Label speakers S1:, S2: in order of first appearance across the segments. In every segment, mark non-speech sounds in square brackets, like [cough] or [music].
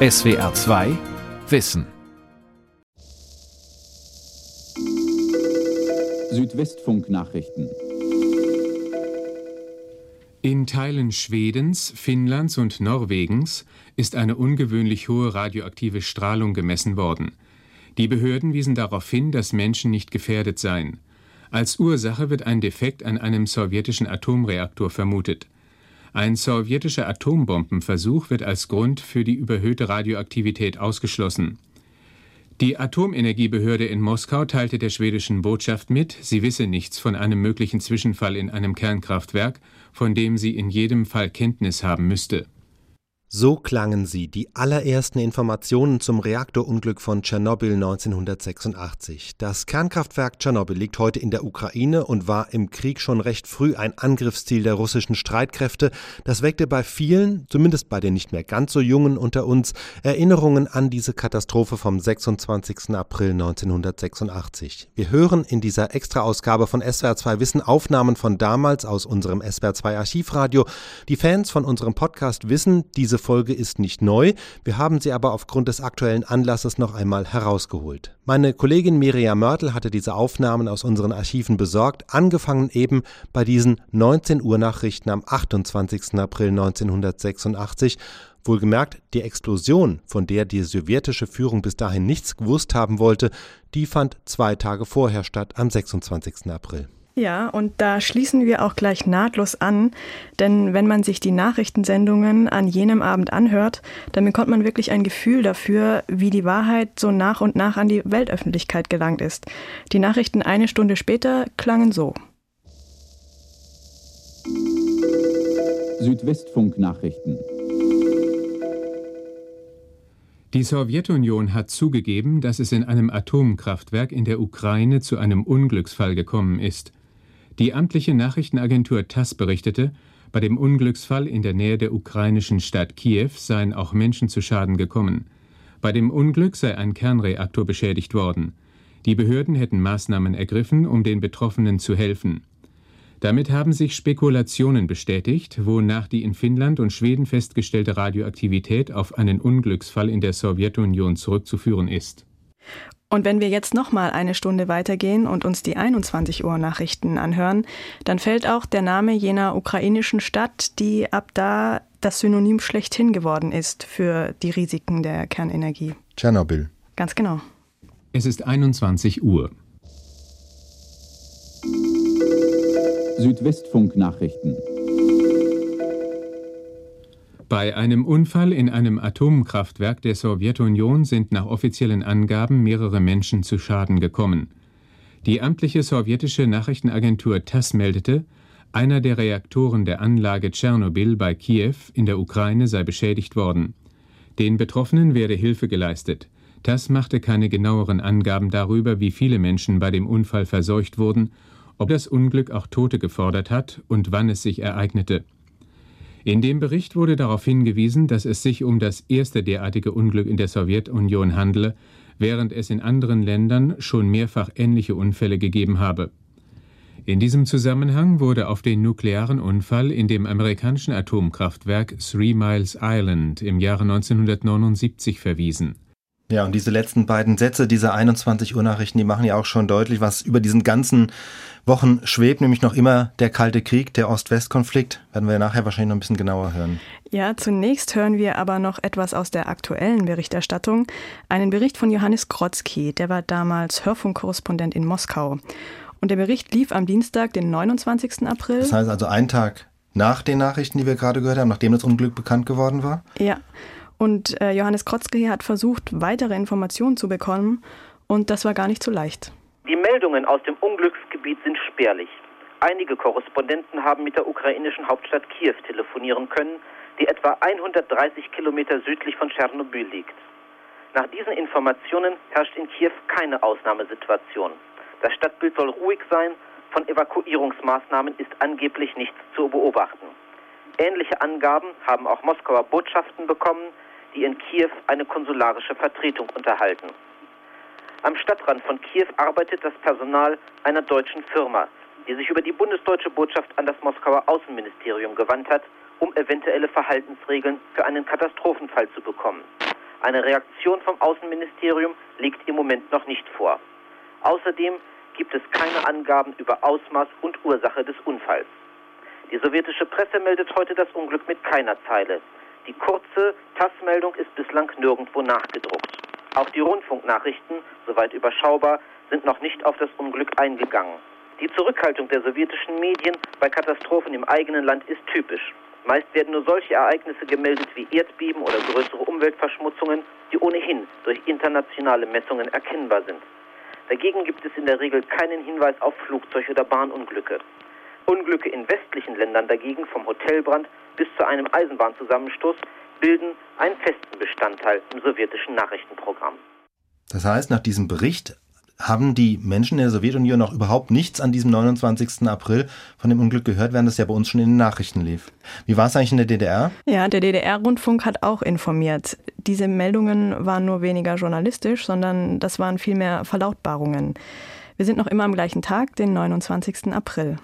S1: SWR 2 Wissen
S2: Südwestfunk Nachrichten
S3: in Teilen Schwedens, Finnlands und Norwegens ist eine ungewöhnlich hohe radioaktive Strahlung gemessen worden. Die Behörden wiesen darauf hin, dass Menschen nicht gefährdet seien. Als Ursache wird ein Defekt an einem sowjetischen Atomreaktor vermutet. Ein sowjetischer Atombombenversuch wird als Grund für die überhöhte Radioaktivität ausgeschlossen. Die Atomenergiebehörde in Moskau teilte der schwedischen Botschaft mit, sie wisse nichts von einem möglichen Zwischenfall in einem Kernkraftwerk, von dem sie in jedem Fall Kenntnis haben müsste
S4: so klangen sie, die allerersten Informationen zum Reaktorunglück von Tschernobyl 1986. Das Kernkraftwerk Tschernobyl liegt heute in der Ukraine und war im Krieg schon recht früh ein Angriffsziel der russischen Streitkräfte. Das weckte bei vielen, zumindest bei den nicht mehr ganz so jungen unter uns, Erinnerungen an diese Katastrophe vom 26. April 1986. Wir hören in dieser Extraausgabe von SWR2 Wissen Aufnahmen von damals aus unserem SWR2 Archivradio. Die Fans von unserem Podcast wissen, diese diese Folge ist nicht neu, wir haben sie aber aufgrund des aktuellen Anlasses noch einmal herausgeholt. Meine Kollegin Miriam Mörtel hatte diese Aufnahmen aus unseren Archiven besorgt, angefangen eben bei diesen 19 Uhr Nachrichten am 28. April 1986 Wohlgemerkt, die Explosion, von der die sowjetische Führung bis dahin nichts gewusst haben wollte, die fand zwei Tage vorher statt, am 26. April.
S5: Ja, und da schließen wir auch gleich nahtlos an, denn wenn man sich die Nachrichtensendungen an jenem Abend anhört, dann bekommt man wirklich ein Gefühl dafür, wie die Wahrheit so nach und nach an die Weltöffentlichkeit gelangt ist. Die Nachrichten eine Stunde später klangen so.
S2: Südwestfunk Nachrichten
S3: die Sowjetunion hat zugegeben, dass es in einem Atomkraftwerk in der Ukraine zu einem Unglücksfall gekommen ist. Die amtliche Nachrichtenagentur TASS berichtete, bei dem Unglücksfall in der Nähe der ukrainischen Stadt Kiew seien auch Menschen zu Schaden gekommen. Bei dem Unglück sei ein Kernreaktor beschädigt worden. Die Behörden hätten Maßnahmen ergriffen, um den Betroffenen zu helfen. Damit haben sich Spekulationen bestätigt, wonach die in Finnland und Schweden festgestellte Radioaktivität auf einen Unglücksfall in der Sowjetunion zurückzuführen ist.
S5: Und wenn wir jetzt nochmal eine Stunde weitergehen und uns die 21 Uhr Nachrichten anhören, dann fällt auch der Name jener ukrainischen Stadt, die ab da das Synonym schlechthin geworden ist für die Risiken der Kernenergie.
S4: Tschernobyl.
S5: Ganz genau.
S3: Es ist 21 Uhr.
S2: Südwestfunk Nachrichten.
S3: Bei einem Unfall in einem Atomkraftwerk der Sowjetunion sind nach offiziellen Angaben mehrere Menschen zu Schaden gekommen. Die amtliche sowjetische Nachrichtenagentur TASS meldete, einer der Reaktoren der Anlage Tschernobyl bei Kiew in der Ukraine sei beschädigt worden. Den Betroffenen werde Hilfe geleistet. TASS machte keine genaueren Angaben darüber, wie viele Menschen bei dem Unfall verseucht wurden, ob das Unglück auch Tote gefordert hat und wann es sich ereignete. In dem Bericht wurde darauf hingewiesen, dass es sich um das erste derartige Unglück in der Sowjetunion handle, während es in anderen Ländern schon mehrfach ähnliche Unfälle gegeben habe. In diesem Zusammenhang wurde auf den nuklearen Unfall in dem amerikanischen Atomkraftwerk Three Miles Island im Jahre 1979 verwiesen.
S4: Ja, und diese letzten beiden Sätze dieser 21 Uhr Nachrichten, die machen ja auch schon deutlich, was über diesen ganzen Wochen schwebt, nämlich noch immer der Kalte Krieg, der Ost-West-Konflikt. Werden wir nachher wahrscheinlich noch ein bisschen genauer hören.
S5: Ja, zunächst hören wir aber noch etwas aus der aktuellen Berichterstattung. Einen Bericht von Johannes Krotzki, der war damals Hörfunkkorrespondent in Moskau. Und der Bericht lief am Dienstag, den 29. April.
S4: Das heißt also einen Tag nach den Nachrichten, die wir gerade gehört haben, nachdem das Unglück bekannt geworden war?
S5: Ja. Und äh, Johannes Krotzke hat versucht, weitere Informationen zu bekommen. Und das war gar nicht so leicht.
S6: Die Meldungen aus dem Unglücksgebiet sind spärlich. Einige Korrespondenten haben mit der ukrainischen Hauptstadt Kiew telefonieren können, die etwa 130 Kilometer südlich von Tschernobyl liegt. Nach diesen Informationen herrscht in Kiew keine Ausnahmesituation. Das Stadtbild soll ruhig sein, von Evakuierungsmaßnahmen ist angeblich nichts zu beobachten. Ähnliche Angaben haben auch Moskauer Botschaften bekommen, die in Kiew eine konsularische Vertretung unterhalten. Am Stadtrand von Kiew arbeitet das Personal einer deutschen Firma, die sich über die bundesdeutsche Botschaft an das Moskauer Außenministerium gewandt hat, um eventuelle Verhaltensregeln für einen Katastrophenfall zu bekommen. Eine Reaktion vom Außenministerium liegt im Moment noch nicht vor. Außerdem gibt es keine Angaben über Ausmaß und Ursache des Unfalls. Die sowjetische Presse meldet heute das Unglück mit keiner Zeile. Die kurze TASS-Meldung ist bislang nirgendwo nachgedruckt. Auch die Rundfunknachrichten, soweit überschaubar, sind noch nicht auf das Unglück eingegangen. Die Zurückhaltung der sowjetischen Medien bei Katastrophen im eigenen Land ist typisch. Meist werden nur solche Ereignisse gemeldet wie Erdbeben oder größere Umweltverschmutzungen, die ohnehin durch internationale Messungen erkennbar sind. Dagegen gibt es in der Regel keinen Hinweis auf Flugzeug- oder Bahnunglücke. Unglücke in westlichen Ländern dagegen, vom Hotelbrand bis zu einem Eisenbahnzusammenstoß, bilden einen festen Bestandteil im sowjetischen Nachrichtenprogramm.
S4: Das heißt, nach diesem Bericht haben die Menschen in der Sowjetunion noch überhaupt nichts an diesem 29. April von dem Unglück gehört, während es ja bei uns schon in den Nachrichten lief. Wie war es eigentlich in der DDR?
S5: Ja, der DDR-Rundfunk hat auch informiert. Diese Meldungen waren nur weniger journalistisch, sondern das waren vielmehr Verlautbarungen. Wir sind noch immer am gleichen Tag, den 29. April.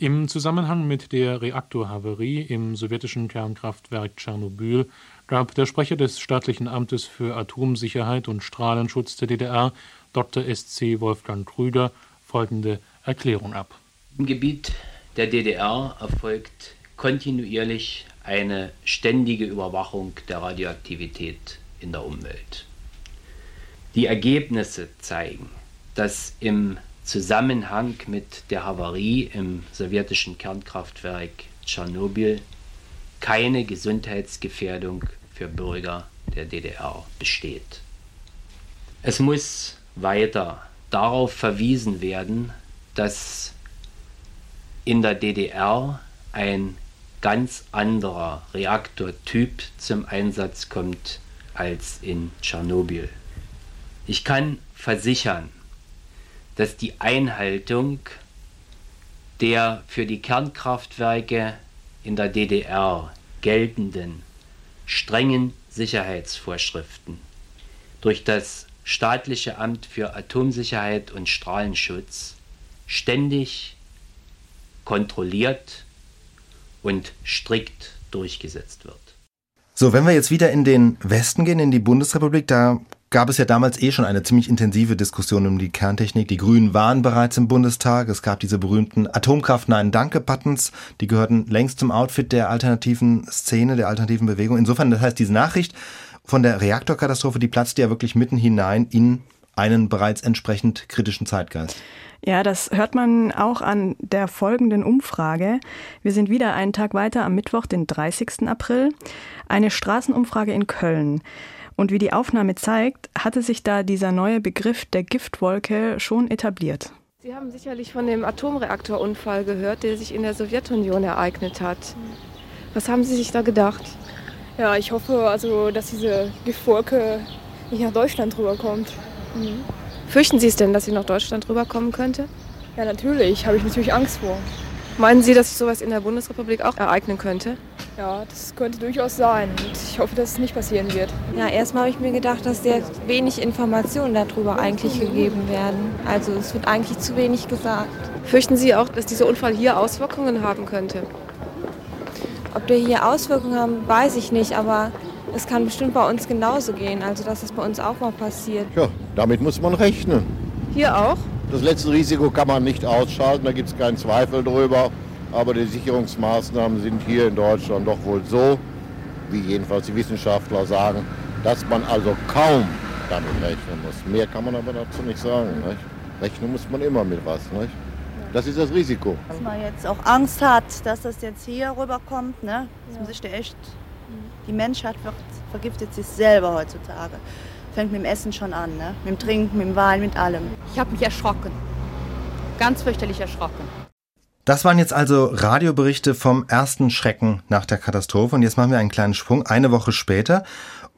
S7: Im Zusammenhang mit der Reaktorhaverie im sowjetischen Kernkraftwerk Tschernobyl gab der Sprecher des staatlichen Amtes für Atomsicherheit und Strahlenschutz der DDR, Dr. SC Wolfgang Krüger, folgende Erklärung ab.
S8: Im Gebiet der DDR erfolgt kontinuierlich eine ständige Überwachung der Radioaktivität in der Umwelt. Die Ergebnisse zeigen, dass im Zusammenhang mit der Havarie im sowjetischen Kernkraftwerk Tschernobyl keine Gesundheitsgefährdung für Bürger der DDR besteht. Es muss weiter darauf verwiesen werden, dass in der DDR ein ganz anderer Reaktortyp zum Einsatz kommt als in Tschernobyl. Ich kann versichern, dass die Einhaltung der für die Kernkraftwerke in der DDR geltenden strengen Sicherheitsvorschriften durch das staatliche Amt für Atomsicherheit und Strahlenschutz ständig kontrolliert und strikt durchgesetzt wird.
S4: So, wenn wir jetzt wieder in den Westen gehen, in die Bundesrepublik, da gab es ja damals eh schon eine ziemlich intensive Diskussion um die Kerntechnik. Die Grünen waren bereits im Bundestag. Es gab diese berühmten Atomkraft Nein Danke Buttons. Die gehörten längst zum Outfit der alternativen Szene, der alternativen Bewegung. Insofern, das heißt, diese Nachricht von der Reaktorkatastrophe, die platzte ja wirklich mitten hinein in einen bereits entsprechend kritischen Zeitgeist.
S5: Ja, das hört man auch an der folgenden Umfrage. Wir sind wieder einen Tag weiter am Mittwoch, den 30. April. Eine Straßenumfrage in Köln. Und wie die Aufnahme zeigt, hatte sich da dieser neue Begriff der Giftwolke schon etabliert.
S9: Sie haben sicherlich von dem Atomreaktorunfall gehört, der sich in der Sowjetunion ereignet hat. Was haben Sie sich da gedacht?
S10: Ja, ich hoffe also, dass diese Giftwolke nicht nach Deutschland rüberkommt.
S9: Mhm. Fürchten Sie es denn, dass sie nach Deutschland rüberkommen könnte?
S10: Ja, natürlich, habe ich natürlich Angst vor.
S9: Meinen Sie, dass sich sowas in der Bundesrepublik auch ereignen könnte?
S10: Ja, das könnte durchaus sein. Und ich hoffe, dass es nicht passieren wird.
S11: Ja, erstmal habe ich mir gedacht, dass sehr wenig Informationen darüber eigentlich gegeben werden. Also es wird eigentlich zu wenig gesagt.
S9: Fürchten Sie auch, dass dieser Unfall hier Auswirkungen haben könnte?
S11: Ob der hier Auswirkungen haben, weiß ich nicht, aber es kann bestimmt bei uns genauso gehen, also dass es bei uns auch mal passiert.
S12: Ja, damit muss man rechnen.
S9: Hier auch?
S12: Das letzte Risiko kann man nicht ausschalten, da gibt es keinen Zweifel drüber. Aber die Sicherungsmaßnahmen sind hier in Deutschland doch wohl so, wie jedenfalls die Wissenschaftler sagen, dass man also kaum damit rechnen muss. Mehr kann man aber dazu nicht sagen. Nicht? Rechnen muss man immer mit was. Nicht? Das ist das Risiko.
S13: Dass man jetzt auch Angst hat, dass das jetzt hier rüberkommt, ne? dass man sich da echt, die Menschheit wird, vergiftet sich selber heutzutage. Fängt mit dem Essen schon an, ne? mit dem Trinken, mit dem Wein, mit allem.
S14: Ich habe mich erschrocken, ganz fürchterlich erschrocken.
S4: Das waren jetzt also Radioberichte vom ersten Schrecken nach der Katastrophe. Und jetzt machen wir einen kleinen Sprung, eine Woche später.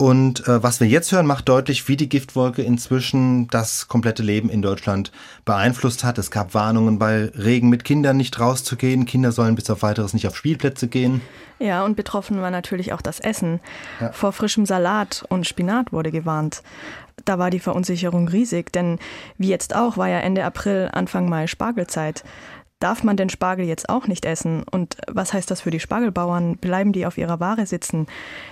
S4: Und äh, was wir jetzt hören, macht deutlich, wie die Giftwolke inzwischen das komplette Leben in Deutschland beeinflusst hat. Es gab Warnungen bei Regen mit Kindern nicht rauszugehen. Kinder sollen bis auf weiteres nicht auf Spielplätze gehen.
S5: Ja, und betroffen war natürlich auch das Essen. Ja. Vor frischem Salat und Spinat wurde gewarnt. Da war die Verunsicherung riesig, denn wie jetzt auch war ja Ende April, Anfang Mai Spargelzeit. Darf man den Spargel jetzt auch nicht essen? Und was heißt das für die Spargelbauern? Bleiben die auf ihrer Ware sitzen?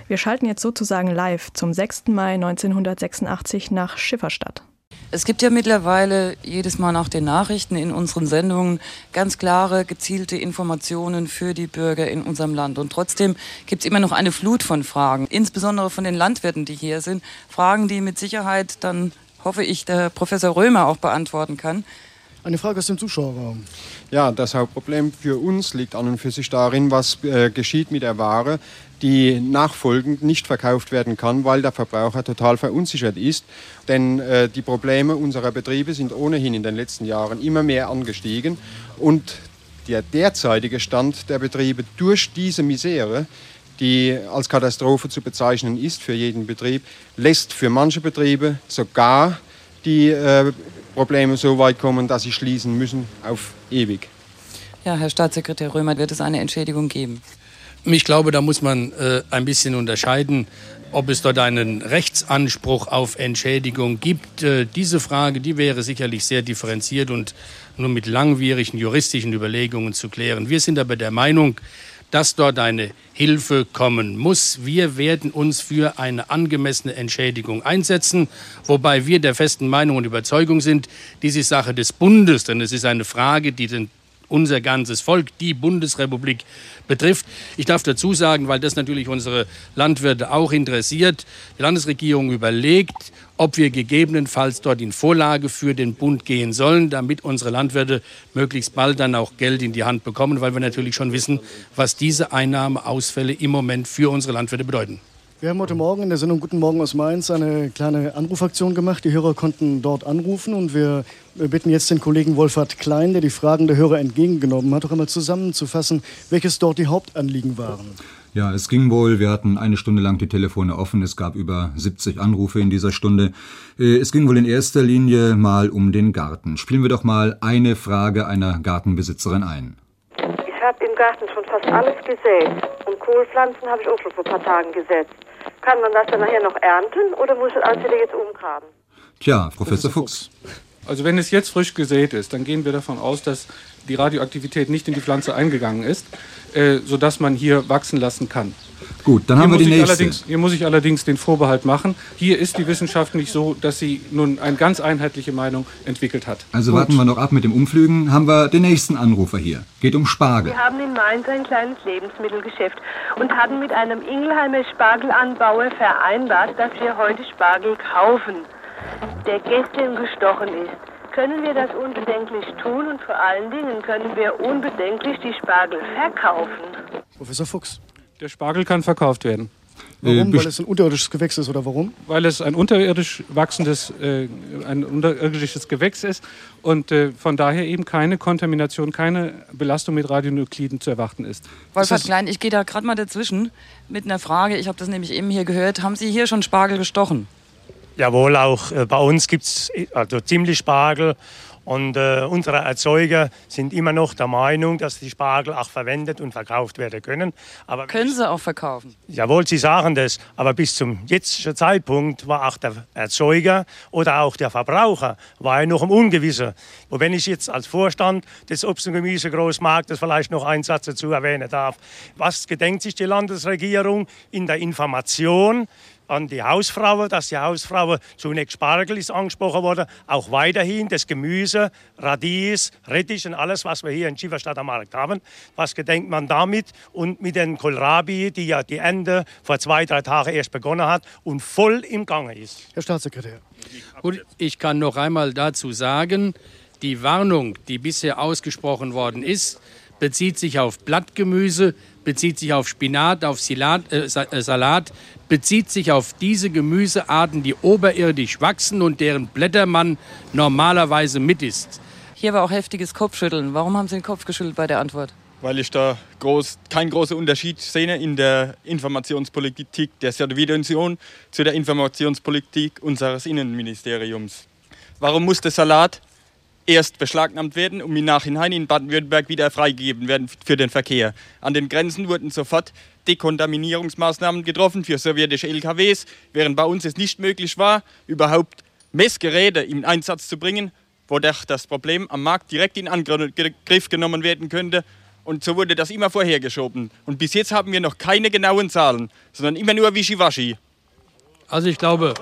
S5: Wir schalten jetzt sozusagen live zum 6. Mai 1986 nach Schifferstadt.
S15: Es gibt ja mittlerweile jedes Mal nach den Nachrichten in unseren Sendungen ganz klare, gezielte Informationen für die Bürger in unserem Land. Und trotzdem gibt es immer noch eine Flut von Fragen, insbesondere von den Landwirten, die hier sind. Fragen, die mit Sicherheit dann, hoffe ich, der Professor Römer auch beantworten kann.
S16: Eine Frage aus dem Zuschauerraum.
S17: Ja, das Hauptproblem für uns liegt an und für sich darin, was äh, geschieht mit der Ware, die nachfolgend nicht verkauft werden kann, weil der Verbraucher total verunsichert ist. Denn äh, die Probleme unserer Betriebe sind ohnehin in den letzten Jahren immer mehr angestiegen und der derzeitige Stand der Betriebe durch diese Misere die als Katastrophe zu bezeichnen ist für jeden Betrieb, lässt für manche Betriebe sogar die äh, Probleme so weit kommen, dass sie schließen müssen auf ewig.
S15: Ja, Herr Staatssekretär Römer, wird es eine Entschädigung geben?
S18: Ich glaube, da muss man äh, ein bisschen unterscheiden, ob es dort einen Rechtsanspruch auf Entschädigung gibt. Äh, diese Frage, die wäre sicherlich sehr differenziert und nur mit langwierigen juristischen Überlegungen zu klären. Wir sind aber der Meinung, dass dort eine Hilfe kommen muss. Wir werden uns für eine angemessene Entschädigung einsetzen, wobei wir der festen Meinung und Überzeugung sind, dies ist Sache des Bundes, denn es ist eine Frage, die den unser ganzes Volk, die Bundesrepublik betrifft. Ich darf dazu sagen, weil das natürlich unsere Landwirte auch interessiert, die Landesregierung überlegt, ob wir gegebenenfalls dort in Vorlage für den Bund gehen sollen, damit unsere Landwirte möglichst bald dann auch Geld in die Hand bekommen, weil wir natürlich schon wissen, was diese Einnahmeausfälle im Moment für unsere Landwirte bedeuten.
S16: Wir haben heute Morgen in der Sendung Guten Morgen aus Mainz eine kleine Anrufaktion gemacht. Die Hörer konnten dort anrufen und wir bitten jetzt den Kollegen Wolfhard Klein, der die Fragen der Hörer entgegengenommen hat, auch einmal zusammenzufassen, welches dort die Hauptanliegen waren.
S19: Ja, es ging wohl. Wir hatten eine Stunde lang die Telefone offen. Es gab über 70 Anrufe in dieser Stunde. Äh, es ging wohl in erster Linie mal um den Garten. Spielen wir doch mal eine Frage einer Gartenbesitzerin ein.
S20: Ich habe im Garten schon fast alles gesät. Und Kohlpflanzen habe ich auch schon vor ein paar Tagen gesetzt. Kann man das dann nachher noch ernten oder muss ich alles wieder jetzt umgraben?
S19: Tja, Professor Fuchs.
S21: Also wenn es jetzt frisch gesät ist, dann gehen wir davon aus, dass die Radioaktivität nicht in die Pflanze eingegangen ist, äh, sodass man hier wachsen lassen kann.
S19: Gut, dann hier haben wir die nächste.
S21: Hier muss ich allerdings den Vorbehalt machen. Hier ist die Wissenschaft nicht so, dass sie nun eine ganz einheitliche Meinung entwickelt hat.
S19: Also Gut. warten wir noch ab mit dem Umflügen. Haben wir den nächsten Anrufer hier. Geht um Spargel.
S20: Wir haben in Mainz ein kleines Lebensmittelgeschäft und hatten mit einem Ingelheimer Spargelanbauer vereinbart, dass wir heute Spargel kaufen, der gestern gestochen ist. Können wir das unbedenklich tun und vor allen Dingen können wir unbedenklich die Spargel verkaufen?
S16: Professor Fuchs.
S21: Der Spargel kann verkauft werden.
S16: Warum? Äh, Weil es ein unterirdisches Gewächs ist oder warum?
S21: Weil es ein unterirdisch wachsendes, äh, ein unterirdisches Gewächs ist und äh, von daher eben keine Kontamination, keine Belastung mit Radionukliden zu erwarten ist.
S15: Wolfhard Klein, ich gehe da gerade mal dazwischen mit einer Frage. Ich habe das nämlich eben hier gehört. Haben Sie hier schon Spargel gestochen?
S22: Jawohl, auch äh, bei uns gibt es also ziemlich Spargel und äh, unsere Erzeuger sind immer noch der Meinung, dass die Spargel auch verwendet und verkauft werden können.
S15: Aber können sie auch verkaufen?
S22: Jawohl, sie sagen das. Aber bis zum jetzigen Zeitpunkt war auch der Erzeuger oder auch der Verbraucher war noch im Ungewissen. Und wenn ich jetzt als Vorstand des Obst- und Gemüsegroßmarktes vielleicht noch einen Satz dazu erwähnen darf. Was gedenkt sich die Landesregierung in der Information an die Hausfrauen, dass die Hausfrauen zunächst Spargel ist angesprochen worden, auch weiterhin das Gemüse, Radies, Rettich und alles, was wir hier in Schieferstadt am Markt haben. Was gedenkt man damit und mit den Kohlrabi, die ja die Ende vor zwei, drei Tagen erst begonnen hat und voll im Gange ist.
S16: Herr Staatssekretär.
S18: Gut, ich kann noch einmal dazu sagen, die Warnung, die bisher ausgesprochen worden ist, bezieht sich auf Blattgemüse, bezieht sich auf Spinat, auf Salat, äh, äh, Salat, bezieht sich auf diese Gemüsearten, die oberirdisch wachsen und deren Blätter man normalerweise mit isst.
S15: Hier war auch heftiges Kopfschütteln. Warum haben Sie den Kopf geschüttelt bei der Antwort?
S23: Weil ich da groß, keinen großen Unterschied sehe in der Informationspolitik der Sowjetunion zu der Informationspolitik unseres Innenministeriums. Warum muss der Salat erst beschlagnahmt werden, um im Nachhinein in Baden-Württemberg wieder freigegeben werden für den Verkehr. An den Grenzen wurden sofort Dekontaminierungsmaßnahmen getroffen für sowjetische LKWs, während bei uns es nicht möglich war, überhaupt Messgeräte in Einsatz zu bringen, wo das Problem am Markt direkt in Angriff genommen werden könnte. Und so wurde das immer vorhergeschoben. Und bis jetzt haben wir noch keine genauen Zahlen, sondern immer nur Wischiwaschi.
S18: Also ich glaube,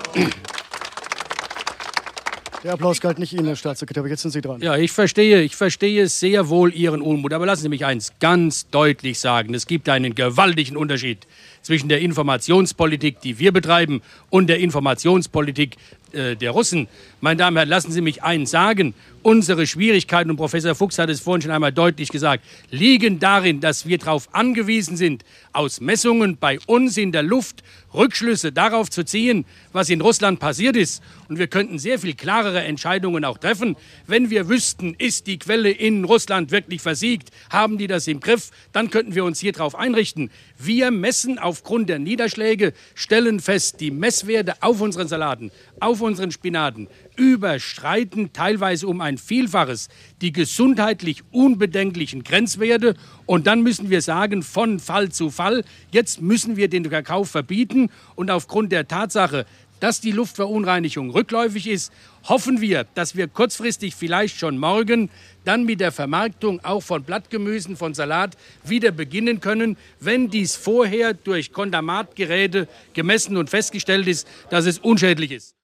S16: der Applaus galt nicht Ihnen, Herr Staatssekretär, aber jetzt sind Sie dran.
S18: Ja, ich verstehe, ich verstehe sehr wohl Ihren Unmut. Aber lassen Sie mich eins ganz deutlich sagen. Es gibt einen gewaltigen Unterschied zwischen der Informationspolitik, die wir betreiben, und der Informationspolitik äh, der Russen. Meine Damen und Herren, lassen Sie mich eins sagen. Unsere Schwierigkeiten, und Professor Fuchs hat es vorhin schon einmal deutlich gesagt, liegen darin, dass wir darauf angewiesen sind, aus Messungen bei uns in der Luft Rückschlüsse darauf zu ziehen, was in Russland passiert ist. Und wir könnten sehr viel klarere Entscheidungen auch treffen, wenn wir wüssten, ist die Quelle in Russland wirklich versiegt, haben die das im Griff, dann könnten wir uns hier darauf einrichten. Wir messen aufgrund der Niederschläge, stellen fest, die Messwerte auf unseren Salaten, auf unseren Spinaten überstreiten teilweise um ein Vielfaches die gesundheitlich unbedenklichen Grenzwerte. Und dann müssen wir sagen, von Fall zu Fall, jetzt müssen wir den Verkauf verbieten. Und aufgrund der Tatsache, dass die Luftverunreinigung rückläufig ist, hoffen wir, dass wir kurzfristig vielleicht schon morgen dann mit der Vermarktung auch von Blattgemüsen, von Salat wieder beginnen können, wenn dies vorher durch Kondamatgeräte gemessen und festgestellt ist, dass es unschädlich ist.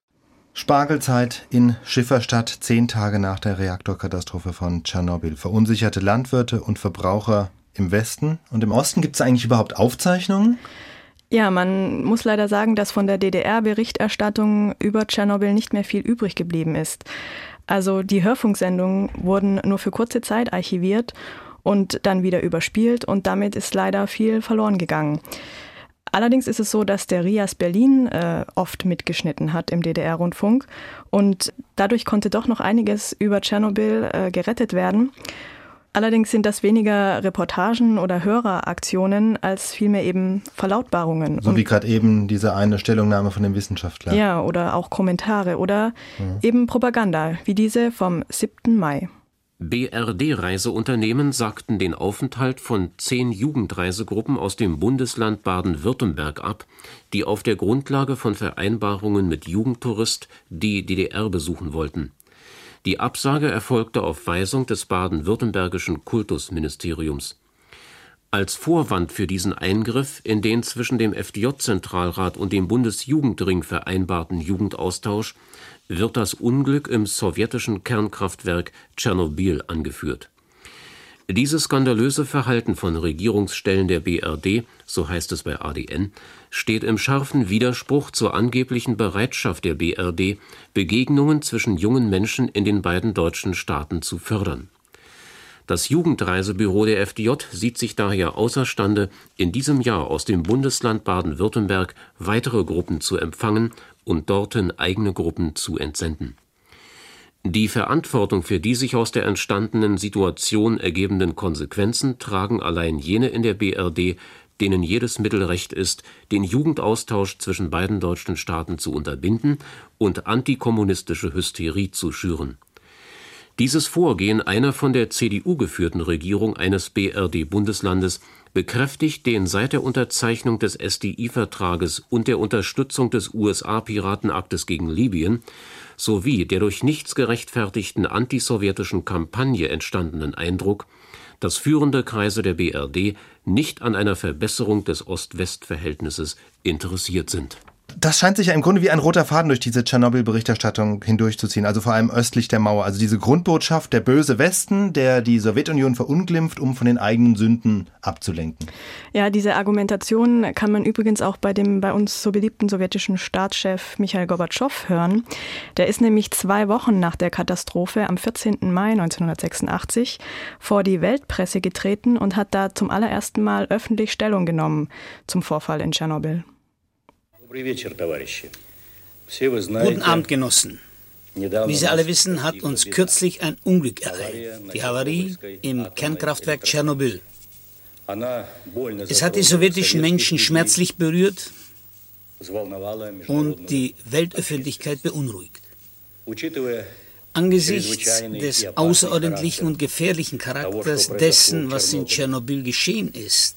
S4: Spargelzeit in Schifferstadt, zehn Tage nach der Reaktorkatastrophe von Tschernobyl. Verunsicherte Landwirte und Verbraucher im Westen und im Osten. Gibt es eigentlich überhaupt Aufzeichnungen?
S5: Ja, man muss leider sagen, dass von der DDR-Berichterstattung über Tschernobyl nicht mehr viel übrig geblieben ist. Also die Hörfunksendungen wurden nur für kurze Zeit archiviert und dann wieder überspielt und damit ist leider viel verloren gegangen. Allerdings ist es so, dass der RIAS Berlin äh, oft mitgeschnitten hat im DDR-Rundfunk und dadurch konnte doch noch einiges über Tschernobyl äh, gerettet werden. Allerdings sind das weniger Reportagen oder Höreraktionen als vielmehr eben Verlautbarungen.
S4: So wie gerade eben diese eine Stellungnahme von dem Wissenschaftler.
S5: Ja, oder auch Kommentare oder mhm. eben Propaganda, wie diese vom 7. Mai.
S24: BRD-Reiseunternehmen sagten den Aufenthalt von zehn Jugendreisegruppen aus dem Bundesland Baden-Württemberg ab, die auf der Grundlage von Vereinbarungen mit Jugendtourist die DDR besuchen wollten. Die Absage erfolgte auf Weisung des baden-württembergischen Kultusministeriums. Als Vorwand für diesen Eingriff in den zwischen dem FDJ-Zentralrat und dem Bundesjugendring vereinbarten Jugendaustausch wird das Unglück im sowjetischen Kernkraftwerk Tschernobyl angeführt. Dieses skandalöse Verhalten von Regierungsstellen der BRD, so heißt es bei ADN, steht im scharfen Widerspruch zur angeblichen Bereitschaft der BRD, Begegnungen zwischen jungen Menschen in den beiden deutschen Staaten zu fördern. Das Jugendreisebüro der FDJ sieht sich daher außerstande, in diesem Jahr aus dem Bundesland Baden-Württemberg weitere Gruppen zu empfangen und dorthin eigene Gruppen zu entsenden. Die Verantwortung für die sich aus der entstandenen Situation ergebenden Konsequenzen tragen allein jene in der BRD, denen jedes Mittel recht ist, den Jugendaustausch zwischen beiden deutschen Staaten zu unterbinden und antikommunistische Hysterie zu schüren. Dieses Vorgehen einer von der CDU geführten Regierung eines BRD-Bundeslandes bekräftigt den seit der Unterzeichnung des SDI-Vertrages und der Unterstützung des USA-Piratenaktes gegen Libyen sowie der durch nichts gerechtfertigten antisowjetischen Kampagne entstandenen Eindruck, dass führende Kreise der BRD nicht an einer Verbesserung des Ost-West-Verhältnisses interessiert sind
S4: das scheint sich ja im Grunde wie ein roter Faden durch diese Tschernobyl-Berichterstattung hindurchzuziehen, also vor allem östlich der Mauer. Also diese Grundbotschaft, der böse Westen, der die Sowjetunion verunglimpft, um von den eigenen Sünden abzulenken.
S5: Ja, diese Argumentation kann man übrigens auch bei dem bei uns so beliebten sowjetischen Staatschef Michael Gorbatschow hören. Der ist nämlich zwei Wochen nach der Katastrophe am 14. Mai 1986 vor die Weltpresse getreten und hat da zum allerersten Mal öffentlich Stellung genommen zum Vorfall in Tschernobyl.
S25: Guten Abend, Genossen. Wie Sie alle wissen, hat uns kürzlich ein Unglück ereilt, die Havarie im Kernkraftwerk Tschernobyl. Es hat die sowjetischen Menschen schmerzlich berührt und die Weltöffentlichkeit beunruhigt. Angesichts des außerordentlichen und gefährlichen Charakters dessen, was in Tschernobyl geschehen ist,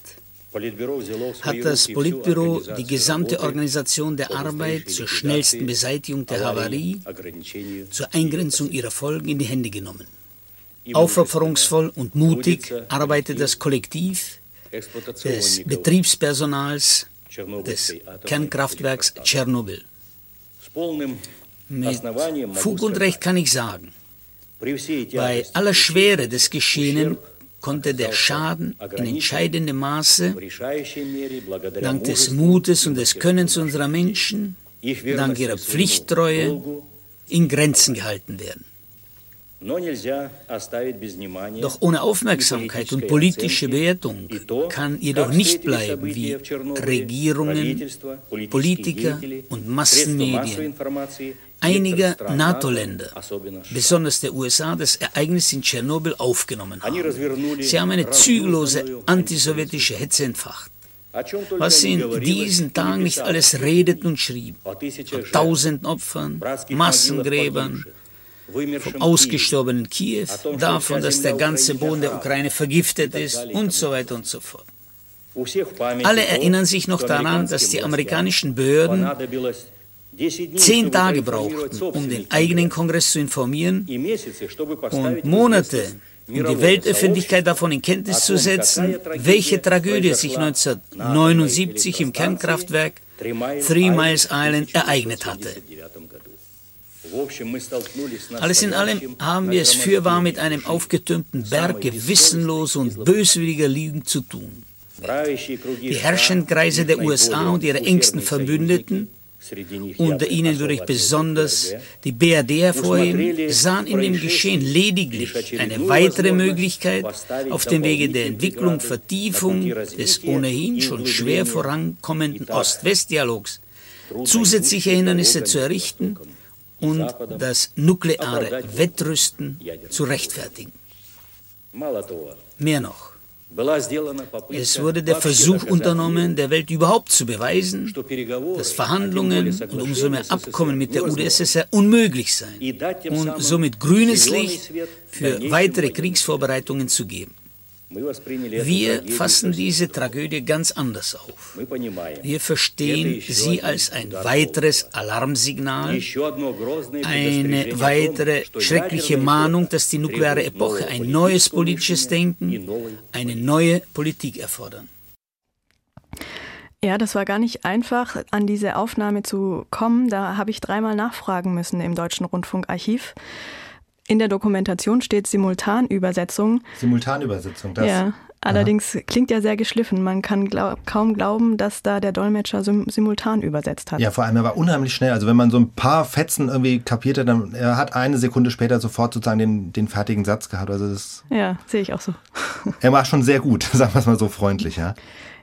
S25: hat das Politbüro die gesamte Organisation der Arbeit zur schnellsten Beseitigung der Havarie, zur Eingrenzung ihrer Folgen in die Hände genommen. Aufopferungsvoll und mutig arbeitet das Kollektiv des Betriebspersonals des Kernkraftwerks Tschernobyl. Mit Fug und Recht kann ich sagen, bei aller Schwere des Geschehenen konnte der Schaden in entscheidendem Maße dank des Mutes und des Könnens unserer Menschen, dank ihrer Pflichttreue in Grenzen gehalten werden. Doch ohne Aufmerksamkeit und politische Bewertung kann jedoch nicht bleiben, wie Regierungen, Politiker und Massenmedien einiger NATO-Länder, besonders der USA, das Ereignis in Tschernobyl aufgenommen haben. Sie haben eine zügellose antisowjetische Hetze entfacht. Was sie in diesen Tagen nicht alles redeten und schrieben. Von tausenden Opfern, Massengräbern, vom ausgestorbenen Kiew, davon, dass der ganze Boden der Ukraine vergiftet ist und so weiter und so fort. Alle erinnern sich noch daran, dass die amerikanischen Behörden zehn Tage brauchten, um den eigenen Kongress zu informieren und Monate, um die Weltöffentlichkeit davon in Kenntnis zu setzen, welche Tragödie sich 1979 im Kernkraftwerk Three Miles Island ereignet hatte. Alles in allem haben wir es fürwahr mit einem aufgetürmten Berg gewissenloser und böswilliger Lügen zu tun. Die herrschenden Kreise der USA und ihre engsten Verbündeten, unter ihnen würde ich besonders die BRD hervorheben, sahen in dem Geschehen lediglich eine weitere Möglichkeit, auf dem Wege der Entwicklung Vertiefung des ohnehin schon schwer vorankommenden Ost-West-Dialogs. Zusätzliche Hindernisse zu errichten und das nukleare Wettrüsten zu rechtfertigen. Mehr noch. Es wurde der Versuch unternommen, der Welt überhaupt zu beweisen, dass Verhandlungen und umso mehr Abkommen mit der UdSSR unmöglich seien und somit grünes Licht für weitere Kriegsvorbereitungen zu geben. Wir fassen diese Tragödie ganz anders auf. Wir verstehen sie als ein weiteres Alarmsignal, eine weitere schreckliche Mahnung, dass die nukleare Epoche ein neues politisches Denken, eine neue Politik erfordern.
S5: Ja, das war gar nicht einfach, an diese Aufnahme zu kommen. Da habe ich dreimal nachfragen müssen im Deutschen Rundfunkarchiv. In der Dokumentation steht Simultanübersetzung.
S4: Simultanübersetzung, das.
S5: Ja, allerdings Aha. klingt ja sehr geschliffen. Man kann glaub, kaum glauben, dass da der Dolmetscher sim simultan übersetzt hat.
S4: Ja, vor allem, er war unheimlich schnell. Also wenn man so ein paar Fetzen irgendwie kapierte, dann er hat eine Sekunde später sofort sozusagen den, den fertigen Satz gehabt. Also das
S5: ja, sehe ich auch so.
S4: er war schon sehr gut, [laughs] sagen wir es mal so freundlich, ja.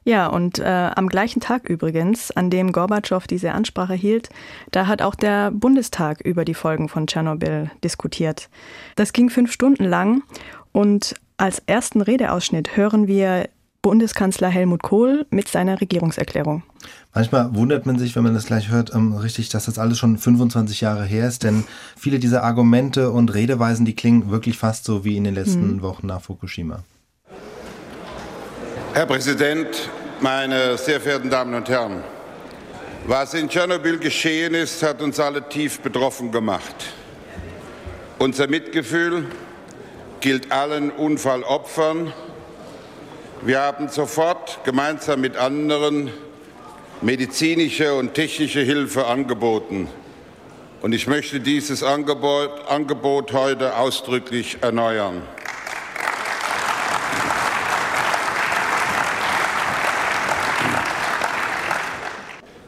S5: Ja, und äh, am gleichen Tag übrigens, an dem Gorbatschow diese Ansprache hielt, da hat auch der Bundestag über die Folgen von Tschernobyl diskutiert. Das ging fünf Stunden lang und als ersten Redeausschnitt hören wir Bundeskanzler Helmut Kohl mit seiner Regierungserklärung.
S4: Manchmal wundert man sich, wenn man das gleich hört, ähm, richtig, dass das alles schon 25 Jahre her ist, denn viele dieser Argumente und Redeweisen, die klingen wirklich fast so wie in den letzten hm. Wochen nach Fukushima.
S26: Herr Präsident, meine sehr verehrten Damen und Herren! Was in Tschernobyl geschehen ist, hat uns alle tief betroffen gemacht. Unser Mitgefühl gilt allen Unfallopfern. Wir haben sofort gemeinsam mit anderen medizinische und technische Hilfe angeboten. Und ich möchte dieses Angebot, Angebot heute ausdrücklich erneuern.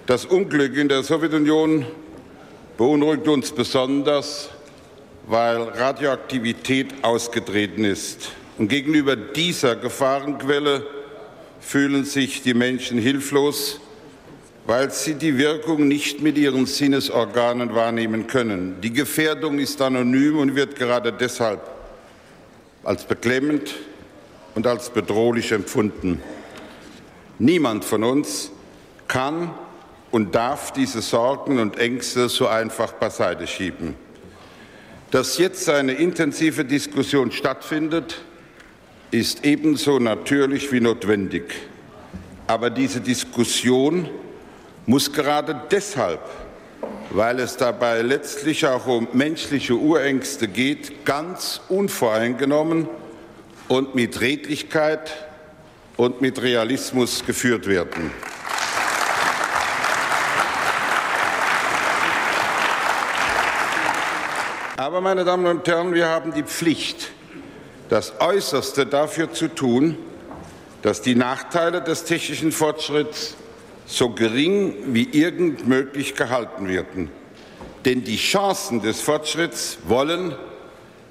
S26: Das Unglück in der Sowjetunion beunruhigt uns besonders, weil Radioaktivität ausgetreten ist. Und gegenüber dieser Gefahrenquelle fühlen sich die Menschen hilflos, weil sie die Wirkung nicht mit ihren Sinnesorganen wahrnehmen können. Die Gefährdung ist anonym und wird gerade deshalb als beklemmend und als bedrohlich empfunden. Niemand von uns kann und darf diese Sorgen und Ängste so einfach beiseite schieben. Dass jetzt eine intensive Diskussion stattfindet, ist ebenso natürlich wie notwendig. Aber diese Diskussion muss gerade deshalb, weil es dabei letztlich auch um menschliche Urängste geht, ganz unvoreingenommen und mit Redlichkeit und mit Realismus geführt werden. Aber, meine Damen und Herren, wir haben die Pflicht, das Äußerste dafür zu tun, dass die Nachteile des technischen Fortschritts so gering wie irgend möglich gehalten werden. Denn die Chancen des Fortschritts wollen,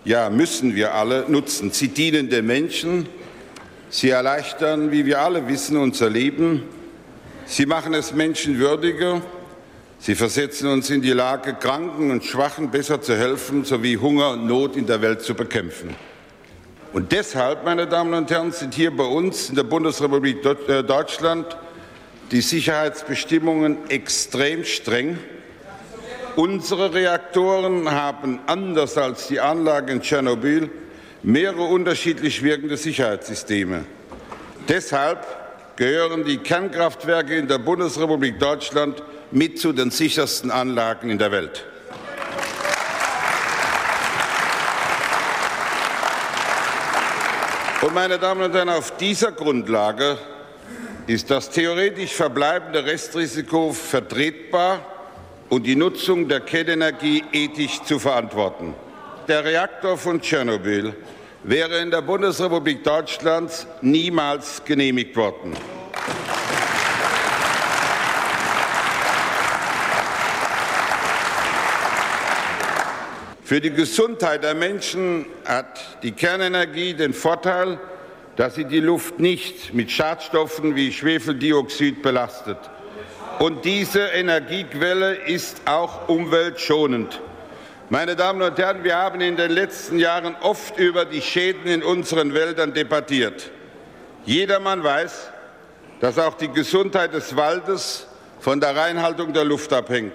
S26: ja müssen wir alle nutzen. Sie dienen den Menschen, sie erleichtern, wie wir alle wissen, unser Leben, sie machen es menschenwürdiger Sie versetzen uns in die Lage, Kranken und Schwachen besser zu helfen, sowie Hunger und Not in der Welt zu bekämpfen. Und deshalb, meine Damen und Herren, sind hier bei uns in der Bundesrepublik äh, Deutschland die Sicherheitsbestimmungen extrem streng. Unsere Reaktoren haben, anders als die Anlage in Tschernobyl, mehrere unterschiedlich wirkende Sicherheitssysteme. Deshalb gehören die Kernkraftwerke in der Bundesrepublik Deutschland mit zu den sichersten Anlagen in der Welt. Und meine Damen und Herren, auf dieser Grundlage ist das theoretisch verbleibende Restrisiko vertretbar und die Nutzung der Kernenergie ethisch zu verantworten. Der Reaktor von Tschernobyl wäre in der Bundesrepublik Deutschland niemals genehmigt worden. Für die Gesundheit der Menschen hat die Kernenergie den Vorteil, dass sie die Luft nicht mit Schadstoffen wie Schwefeldioxid belastet. Und diese Energiequelle ist auch umweltschonend. Meine Damen und Herren, wir haben in den letzten Jahren oft über die Schäden in unseren Wäldern debattiert. Jedermann weiß, dass auch die Gesundheit des Waldes von der Reinhaltung der Luft abhängt.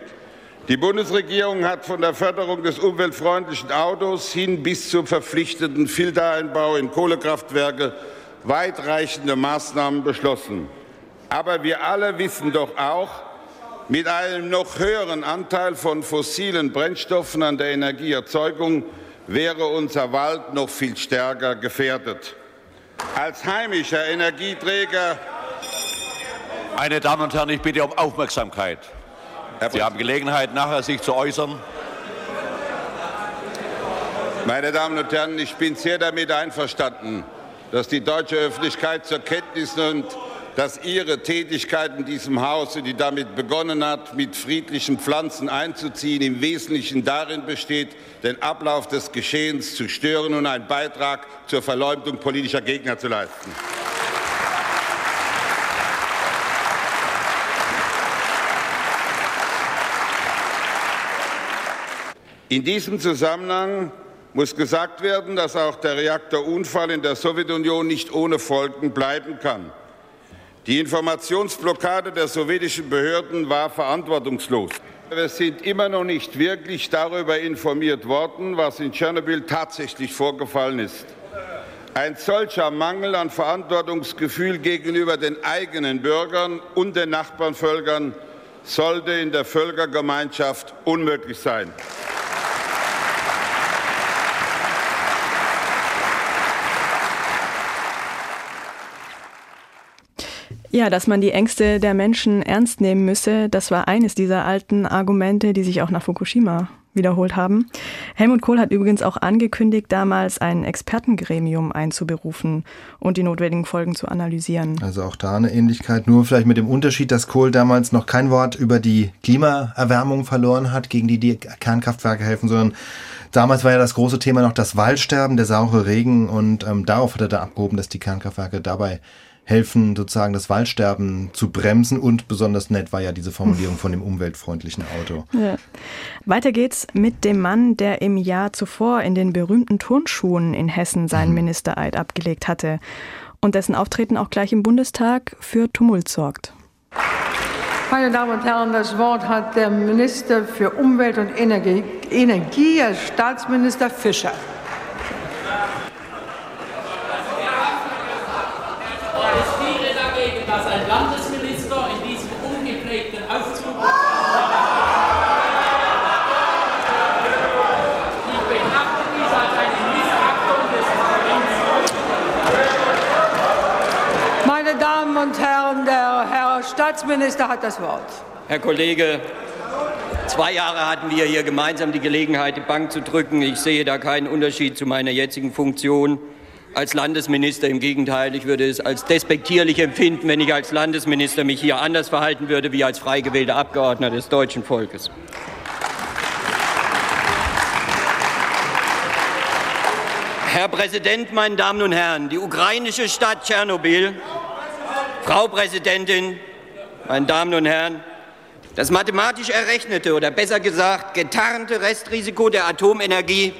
S26: Die Bundesregierung hat von der Förderung des umweltfreundlichen Autos hin bis zum verpflichtenden Filtereinbau in Kohlekraftwerke weitreichende Maßnahmen beschlossen. Aber wir alle wissen doch auch, mit einem noch höheren Anteil von fossilen Brennstoffen an der Energieerzeugung wäre unser Wald noch viel stärker gefährdet. Als heimischer Energieträger
S27: Meine Damen und Herren, ich bitte um Aufmerksamkeit. Sie haben Gelegenheit, nachher sich zu äußern.
S26: Meine Damen und Herren, ich bin sehr damit einverstanden, dass die deutsche Öffentlichkeit zur Kenntnis nimmt, dass ihre Tätigkeit in diesem Hause, die damit begonnen hat, mit friedlichen Pflanzen einzuziehen, im Wesentlichen darin besteht, den Ablauf des Geschehens zu stören und einen Beitrag zur Verleumdung politischer Gegner zu leisten. In diesem Zusammenhang muss gesagt werden, dass auch der Reaktorunfall in der Sowjetunion nicht ohne Folgen bleiben kann. Die Informationsblockade der sowjetischen Behörden war verantwortungslos. Wir sind immer noch nicht wirklich darüber informiert worden, was in Tschernobyl tatsächlich vorgefallen ist. Ein solcher Mangel an Verantwortungsgefühl gegenüber den eigenen Bürgern und den Nachbarvölkern sollte in der Völkergemeinschaft unmöglich sein.
S5: Ja, dass man die Ängste der Menschen ernst nehmen müsse, das war eines dieser alten Argumente, die sich auch nach Fukushima wiederholt haben. Helmut Kohl hat übrigens auch angekündigt, damals ein Expertengremium einzuberufen und die notwendigen Folgen zu analysieren.
S4: Also auch da eine Ähnlichkeit, nur vielleicht mit dem Unterschied, dass Kohl damals noch kein Wort über die Klimaerwärmung verloren hat, gegen die die Kernkraftwerke helfen, sondern Damals war ja das große Thema noch das Waldsterben, der saure Regen und ähm, darauf hat er da abgehoben, dass die Kernkraftwerke dabei helfen, sozusagen das Waldsterben zu bremsen. Und besonders nett war ja diese Formulierung von dem umweltfreundlichen Auto.
S5: Ja. Weiter geht's mit dem Mann, der im Jahr zuvor in den berühmten Turnschuhen in Hessen seinen mhm. Ministereid abgelegt hatte und dessen Auftreten auch gleich im Bundestag für Tumult sorgt.
S28: Meine Damen und Herren, das Wort hat der Minister für Umwelt und Energie, Energie Staatsminister Fischer.
S29: dass ein Land
S28: Staatsminister hat das Wort.
S29: Herr Kollege, zwei Jahre hatten wir hier gemeinsam die Gelegenheit, die Bank zu drücken. Ich sehe da keinen Unterschied zu meiner jetzigen Funktion als Landesminister. Im Gegenteil, ich würde es als despektierlich empfinden, wenn ich als Landesminister mich hier anders verhalten würde wie als frei gewählter Abgeordneter des deutschen Volkes. Herr Präsident, meine Damen und Herren, die ukrainische Stadt Tschernobyl, Frau Präsidentin, meine Damen und Herren, das mathematisch errechnete oder besser gesagt getarnte Restrisiko der Atomenergie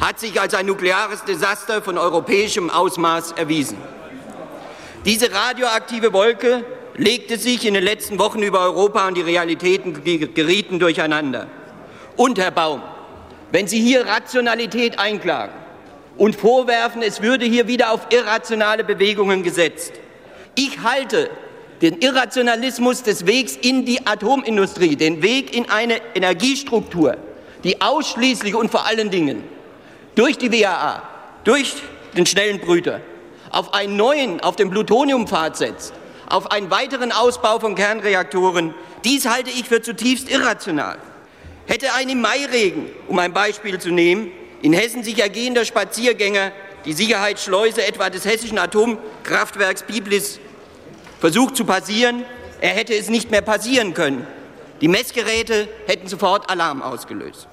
S29: hat sich als ein nukleares Desaster von europäischem Ausmaß erwiesen. Diese radioaktive Wolke legte sich in den letzten Wochen über Europa und die Realitäten gerieten durcheinander. Und, Herr Baum, wenn Sie hier Rationalität einklagen und vorwerfen, es würde hier wieder auf irrationale Bewegungen gesetzt, ich halte den Irrationalismus des Wegs in die Atomindustrie, den Weg in eine Energiestruktur, die ausschließlich und vor allen Dingen durch die WAA, durch den schnellen Brüter auf einen neuen, auf den Plutoniumpfad setzt, auf einen weiteren Ausbau von Kernreaktoren, dies halte ich für zutiefst irrational. Hätte ein im Mairegen, um ein Beispiel zu nehmen, in Hessen sich ergehender Spaziergänger die Sicherheitsschleuse etwa des hessischen Atomkraftwerks Biblis versucht zu passieren, er hätte es nicht mehr passieren können. Die Messgeräte hätten sofort Alarm ausgelöst.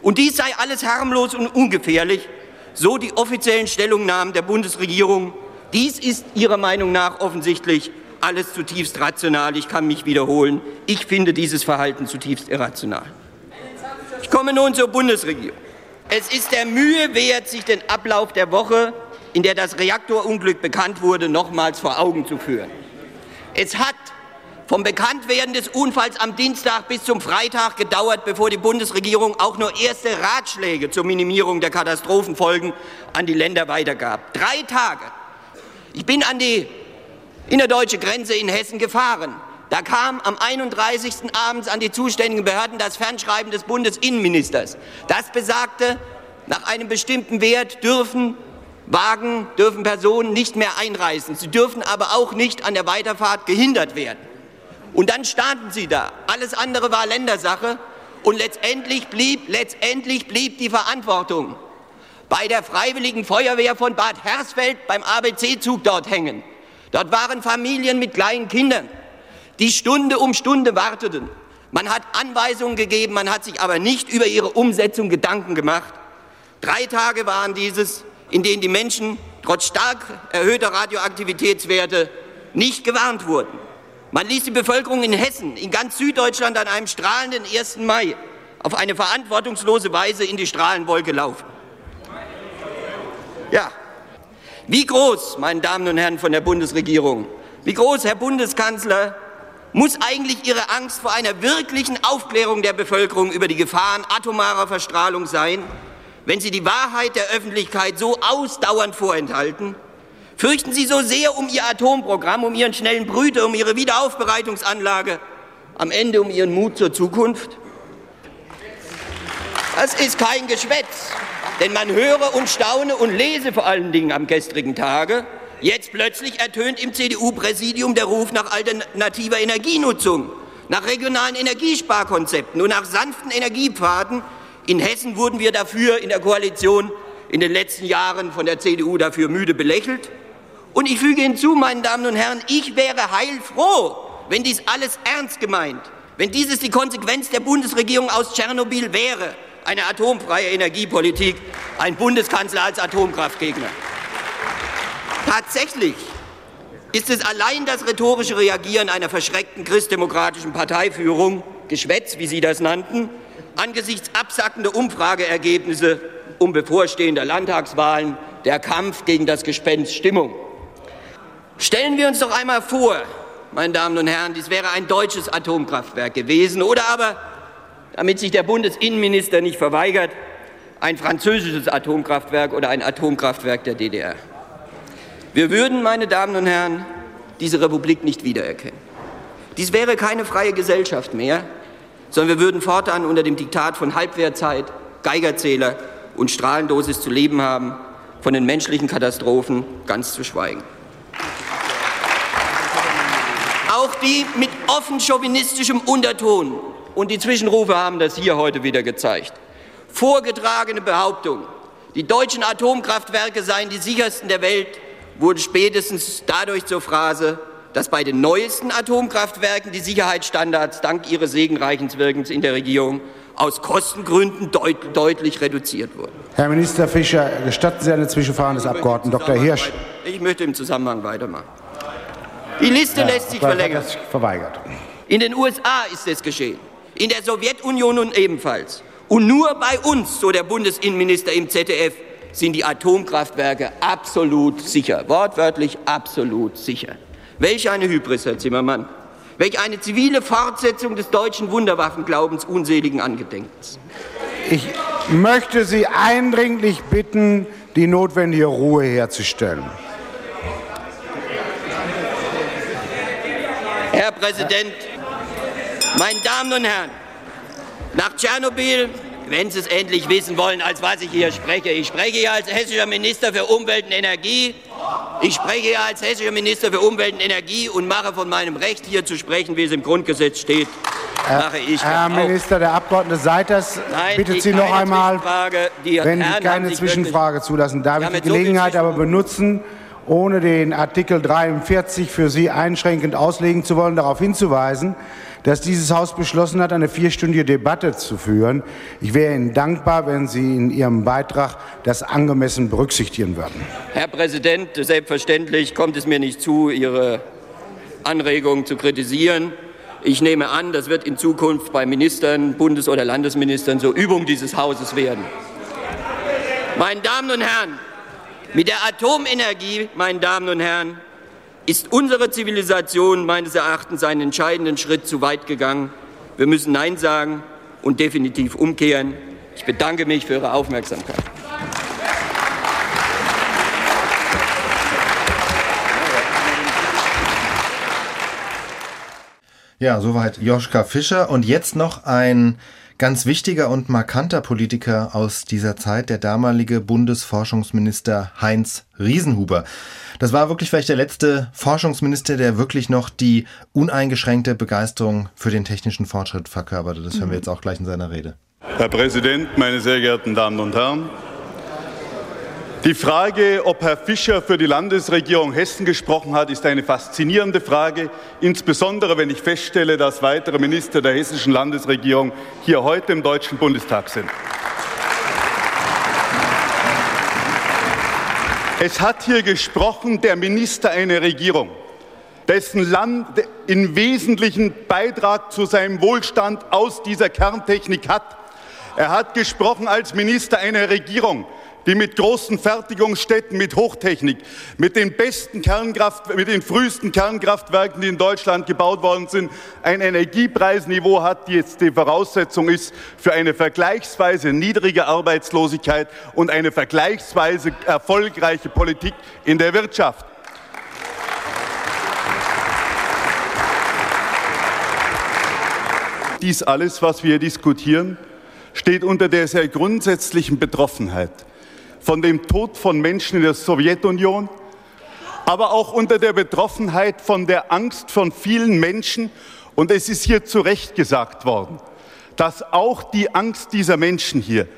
S29: Und dies sei alles harmlos und ungefährlich, so die offiziellen Stellungnahmen der Bundesregierung. Dies ist Ihrer Meinung nach offensichtlich alles zutiefst rational. Ich kann mich wiederholen. Ich finde dieses Verhalten zutiefst irrational. Ich komme nun zur Bundesregierung. Es ist der Mühe wert, sich den Ablauf der Woche, in der das Reaktorunglück bekannt wurde, nochmals vor Augen zu führen. Es hat vom Bekanntwerden des Unfalls am Dienstag bis zum Freitag gedauert, bevor die Bundesregierung auch nur erste Ratschläge zur Minimierung der Katastrophenfolgen an die Länder weitergab. Drei Tage. Ich bin an die innerdeutsche Grenze in Hessen gefahren. Da kam am 31. abends an die zuständigen Behörden das Fernschreiben des Bundesinnenministers. Das besagte, nach einem bestimmten Wert dürfen Wagen, dürfen Personen nicht mehr einreisen. Sie dürfen aber auch nicht an der Weiterfahrt gehindert werden. Und dann standen sie da. Alles andere war Ländersache. Und letztendlich blieb, letztendlich blieb die Verantwortung bei der Freiwilligen Feuerwehr von Bad Hersfeld beim ABC-Zug dort hängen. Dort waren Familien mit kleinen Kindern, die Stunde um Stunde warteten. Man hat Anweisungen gegeben, man hat sich aber nicht über ihre Umsetzung Gedanken gemacht. Drei Tage waren dieses, in denen die Menschen trotz stark erhöhter Radioaktivitätswerte nicht gewarnt wurden. Man ließ die Bevölkerung in Hessen, in ganz Süddeutschland an einem strahlenden 1. Mai auf eine verantwortungslose Weise in die Strahlenwolke laufen. Ja, wie groß, meine Damen und Herren von der Bundesregierung, wie groß, Herr Bundeskanzler, muss eigentlich Ihre Angst vor einer wirklichen Aufklärung der Bevölkerung über die Gefahren atomarer Verstrahlung sein, wenn Sie die Wahrheit der Öffentlichkeit so ausdauernd vorenthalten? Fürchten Sie so sehr um Ihr Atomprogramm, um Ihren schnellen Brüter, um Ihre Wiederaufbereitungsanlage, am Ende um Ihren Mut zur Zukunft? Das ist kein Geschwätz, denn man höre und staune und lese vor allen Dingen am gestrigen Tage. Jetzt plötzlich ertönt im CDU-Präsidium der Ruf nach alternativer Energienutzung, nach regionalen Energiesparkonzepten und nach sanften Energiepfaden. In Hessen wurden wir dafür in der Koalition in den letzten Jahren von der CDU dafür müde belächelt. Und ich füge hinzu, meine Damen und Herren, ich wäre heilfroh, wenn dies alles ernst gemeint, wenn dieses die Konsequenz der Bundesregierung aus Tschernobyl wäre, eine atomfreie Energiepolitik, ein Bundeskanzler als Atomkraftgegner. Tatsächlich ist es allein das rhetorische Reagieren einer verschreckten christdemokratischen Parteiführung, Geschwätz, wie Sie das nannten, angesichts absackender Umfrageergebnisse um bevorstehender Landtagswahlen, der Kampf gegen das Gespenst Stimmung. Stellen wir uns doch einmal vor, meine Damen und Herren, dies wäre ein deutsches Atomkraftwerk gewesen oder aber, damit sich der Bundesinnenminister nicht verweigert, ein französisches Atomkraftwerk oder ein Atomkraftwerk der DDR. Wir würden, meine Damen und Herren, diese Republik nicht wiedererkennen. Dies wäre keine freie Gesellschaft mehr, sondern wir würden fortan unter dem Diktat von Halbwertzeit, Geigerzähler und Strahlendosis zu leben haben, von den menschlichen Katastrophen ganz zu schweigen. Auch die mit offen chauvinistischem Unterton, und die Zwischenrufe haben das hier heute wieder gezeigt, vorgetragene Behauptung, die deutschen Atomkraftwerke seien die sichersten der Welt, wurde spätestens dadurch zur Phrase, dass bei den neuesten Atomkraftwerken die Sicherheitsstandards dank ihres segenreichen Wirkens in der Regierung aus Kostengründen deut deutlich reduziert wurden.
S30: Herr Minister Fischer, gestatten Sie eine Zwischenfrage des Abgeordneten Dr. Hirsch.
S29: Ich möchte im Zusammenhang weitermachen. Die Liste ja, lässt sich verlängern.
S30: Verweigert.
S29: In den USA ist es geschehen, in der Sowjetunion nun ebenfalls. Und nur bei uns, so der Bundesinnenminister im ZDF, sind die Atomkraftwerke absolut sicher. Wortwörtlich absolut sicher. Welch eine Hybris, Herr Zimmermann. Welch eine zivile Fortsetzung des deutschen Wunderwaffenglaubens unseligen Angedenkens.
S30: Ich möchte Sie eindringlich bitten, die notwendige Ruhe herzustellen.
S29: Herr Präsident, meine Damen und Herren, nach Tschernobyl wenn Sie es endlich wissen wollen, als was ich hier spreche. Ich spreche hier als hessischer Minister für Umwelt und Energie. Ich spreche hier als hessischer Minister für Umwelt und Energie und mache von meinem Recht hier zu sprechen, wie es im Grundgesetz steht, mache ich
S30: Herr Minister, der Abgeordnete Seiters bittet Sie noch einmal, wenn Sie keine Zwischenfrage zulassen, darf ich die Gelegenheit aber benutzen, ohne den Artikel 43 für Sie einschränkend auslegen zu wollen, darauf hinzuweisen, dass dieses Haus beschlossen hat, eine vierstündige Debatte zu führen. Ich wäre Ihnen dankbar, wenn Sie in Ihrem Beitrag das angemessen berücksichtigen würden.
S29: Herr Präsident, selbstverständlich kommt es mir nicht zu, Ihre Anregungen zu kritisieren. Ich nehme an, das wird in Zukunft bei Ministern, Bundes- oder Landesministern zur Übung dieses Hauses werden. Meine Damen und Herren, mit der Atomenergie, meine Damen und Herren, ist unsere Zivilisation meines Erachtens einen entscheidenden Schritt zu weit gegangen. Wir müssen Nein sagen und definitiv umkehren. Ich bedanke mich für Ihre Aufmerksamkeit.
S4: Ja, soweit Joschka Fischer. Und jetzt noch ein ganz wichtiger und markanter Politiker aus dieser Zeit, der damalige Bundesforschungsminister Heinz Riesenhuber. Das war wirklich vielleicht der letzte Forschungsminister, der wirklich noch die uneingeschränkte Begeisterung für den technischen Fortschritt verkörperte. Das hören wir jetzt auch gleich in seiner Rede.
S31: Herr Präsident, meine sehr geehrten Damen und Herren! Die Frage, ob Herr Fischer für die Landesregierung Hessen gesprochen hat, ist eine faszinierende Frage, insbesondere wenn ich feststelle, dass weitere Minister der hessischen Landesregierung hier heute im Deutschen Bundestag sind. Es hat hier gesprochen der Minister einer Regierung, dessen Land in wesentlichen Beitrag zu seinem Wohlstand aus dieser Kerntechnik hat. Er hat gesprochen als Minister einer Regierung, die mit großen Fertigungsstätten, mit Hochtechnik, mit den besten Kernkraft, mit den frühesten Kernkraftwerken, die in Deutschland gebaut worden sind, ein Energiepreisniveau hat, die jetzt die Voraussetzung ist für eine vergleichsweise niedrige Arbeitslosigkeit und eine vergleichsweise erfolgreiche Politik in der Wirtschaft. Dies alles, was wir diskutieren, steht unter der sehr grundsätzlichen Betroffenheit von dem Tod von Menschen in der Sowjetunion, aber auch unter der Betroffenheit von der Angst von vielen Menschen. Und es ist hier zu Recht gesagt worden, dass auch die Angst dieser Menschen hier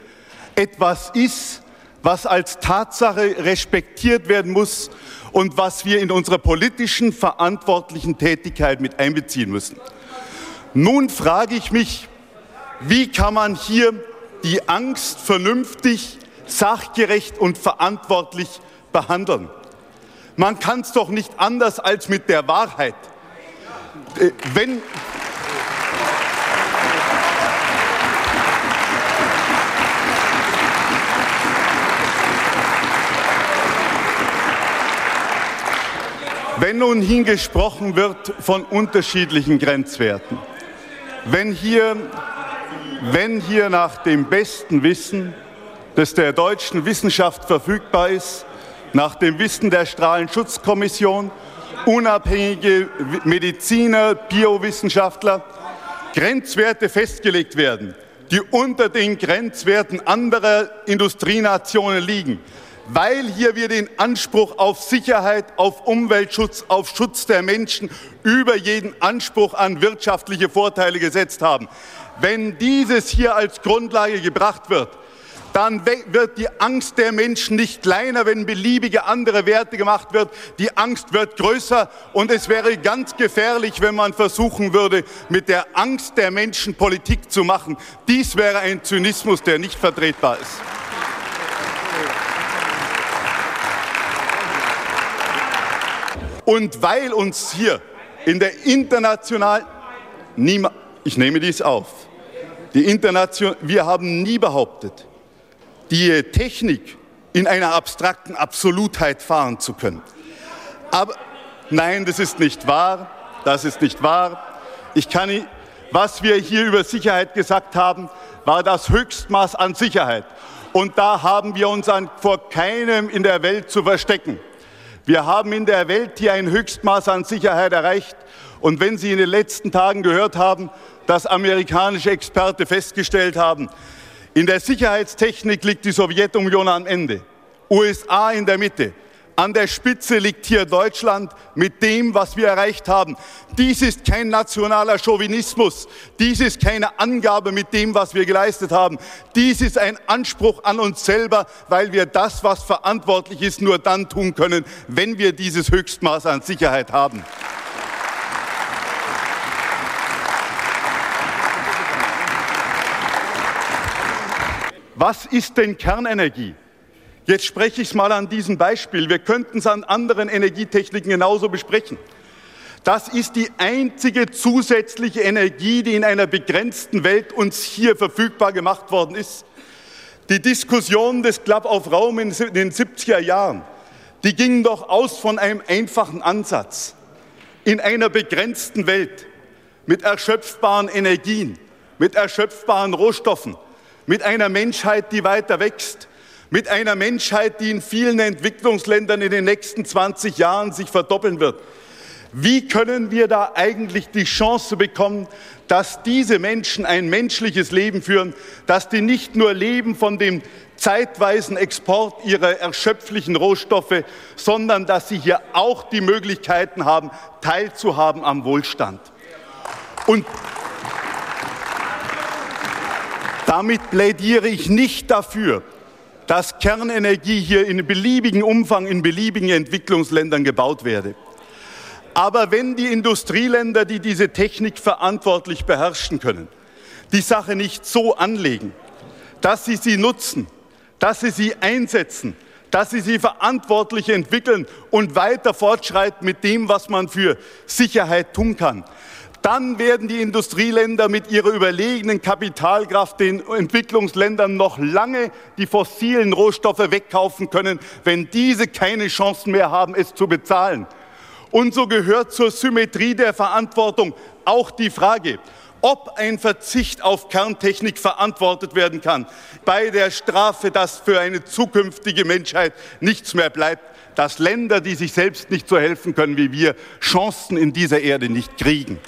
S31: etwas ist, was als Tatsache respektiert werden muss und was wir in unserer politischen verantwortlichen Tätigkeit mit einbeziehen müssen. Nun frage ich mich, wie kann man hier die Angst vernünftig sachgerecht und verantwortlich behandeln. Man kann es doch nicht anders als mit der Wahrheit. Äh, wenn, Wenn nun hingesprochen wird von unterschiedlichen Grenzwerten, wenn hier, wenn hier nach dem besten Wissen das der deutschen Wissenschaft verfügbar ist, nach dem Wissen der Strahlenschutzkommission, unabhängige Mediziner, Biowissenschaftler, Grenzwerte festgelegt werden, die unter den Grenzwerten anderer Industrienationen liegen, weil hier wir den Anspruch auf Sicherheit, auf Umweltschutz, auf Schutz der Menschen über jeden Anspruch an wirtschaftliche Vorteile gesetzt haben. Wenn dieses hier als Grundlage gebracht wird, dann wird die Angst der Menschen nicht kleiner, wenn beliebige andere Werte gemacht wird. Die Angst wird größer und es wäre ganz gefährlich, wenn man versuchen würde, mit der Angst der Menschen Politik zu machen. Dies wäre ein Zynismus, der nicht vertretbar ist. Und weil uns hier in der internationalen, ich nehme dies auf, die Internation, wir haben nie behauptet, die Technik in einer abstrakten Absolutheit fahren zu können. Aber nein, das ist nicht wahr. Das ist nicht wahr. Ich kann was wir hier über Sicherheit gesagt haben, war das Höchstmaß an Sicherheit. Und da haben wir uns an, vor keinem in der Welt zu verstecken. Wir haben in der Welt hier ein Höchstmaß an Sicherheit erreicht. Und wenn Sie in den letzten Tagen gehört haben, dass amerikanische Experten festgestellt haben, in der Sicherheitstechnik liegt die Sowjetunion am Ende, USA in der Mitte. An der Spitze liegt hier Deutschland mit dem, was wir erreicht haben. Dies ist kein nationaler Chauvinismus. Dies ist keine Angabe mit dem, was wir geleistet haben. Dies ist ein Anspruch an uns selber, weil wir das, was verantwortlich ist, nur dann tun können, wenn wir dieses Höchstmaß an Sicherheit haben. Was ist denn Kernenergie? Jetzt spreche ich es mal an diesem Beispiel. Wir könnten es an anderen Energietechniken genauso besprechen. Das ist die einzige zusätzliche Energie, die in einer begrenzten Welt uns hier verfügbar gemacht worden ist. Die Diskussion des Club auf Raum in den 70er Jahren, die gingen doch aus von einem einfachen Ansatz. In einer begrenzten Welt mit erschöpfbaren Energien, mit erschöpfbaren Rohstoffen, mit einer Menschheit, die weiter wächst, mit einer Menschheit, die in vielen Entwicklungsländern in den nächsten 20 Jahren sich verdoppeln wird. Wie können wir da eigentlich die Chance bekommen, dass diese Menschen ein menschliches Leben führen, dass die nicht nur leben von dem zeitweisen Export ihrer erschöpflichen Rohstoffe, sondern dass sie hier auch die Möglichkeiten haben, teilzuhaben am Wohlstand. Und damit plädiere ich nicht dafür, dass Kernenergie hier in beliebigem Umfang in beliebigen Entwicklungsländern gebaut werde. Aber wenn die Industrieländer, die diese Technik verantwortlich beherrschen können, die Sache nicht so anlegen, dass sie sie nutzen, dass sie sie einsetzen, dass sie sie verantwortlich entwickeln und weiter fortschreiten mit dem, was man für Sicherheit tun kann, dann werden die Industrieländer mit ihrer überlegenen Kapitalkraft den Entwicklungsländern noch lange die fossilen Rohstoffe wegkaufen können, wenn diese keine Chancen mehr haben, es zu bezahlen. Und so gehört zur Symmetrie der Verantwortung auch die Frage, ob ein Verzicht auf Kerntechnik verantwortet werden kann, bei der Strafe, dass für eine zukünftige Menschheit nichts mehr bleibt, dass Länder, die sich selbst nicht so helfen können wie wir, Chancen in dieser Erde nicht kriegen.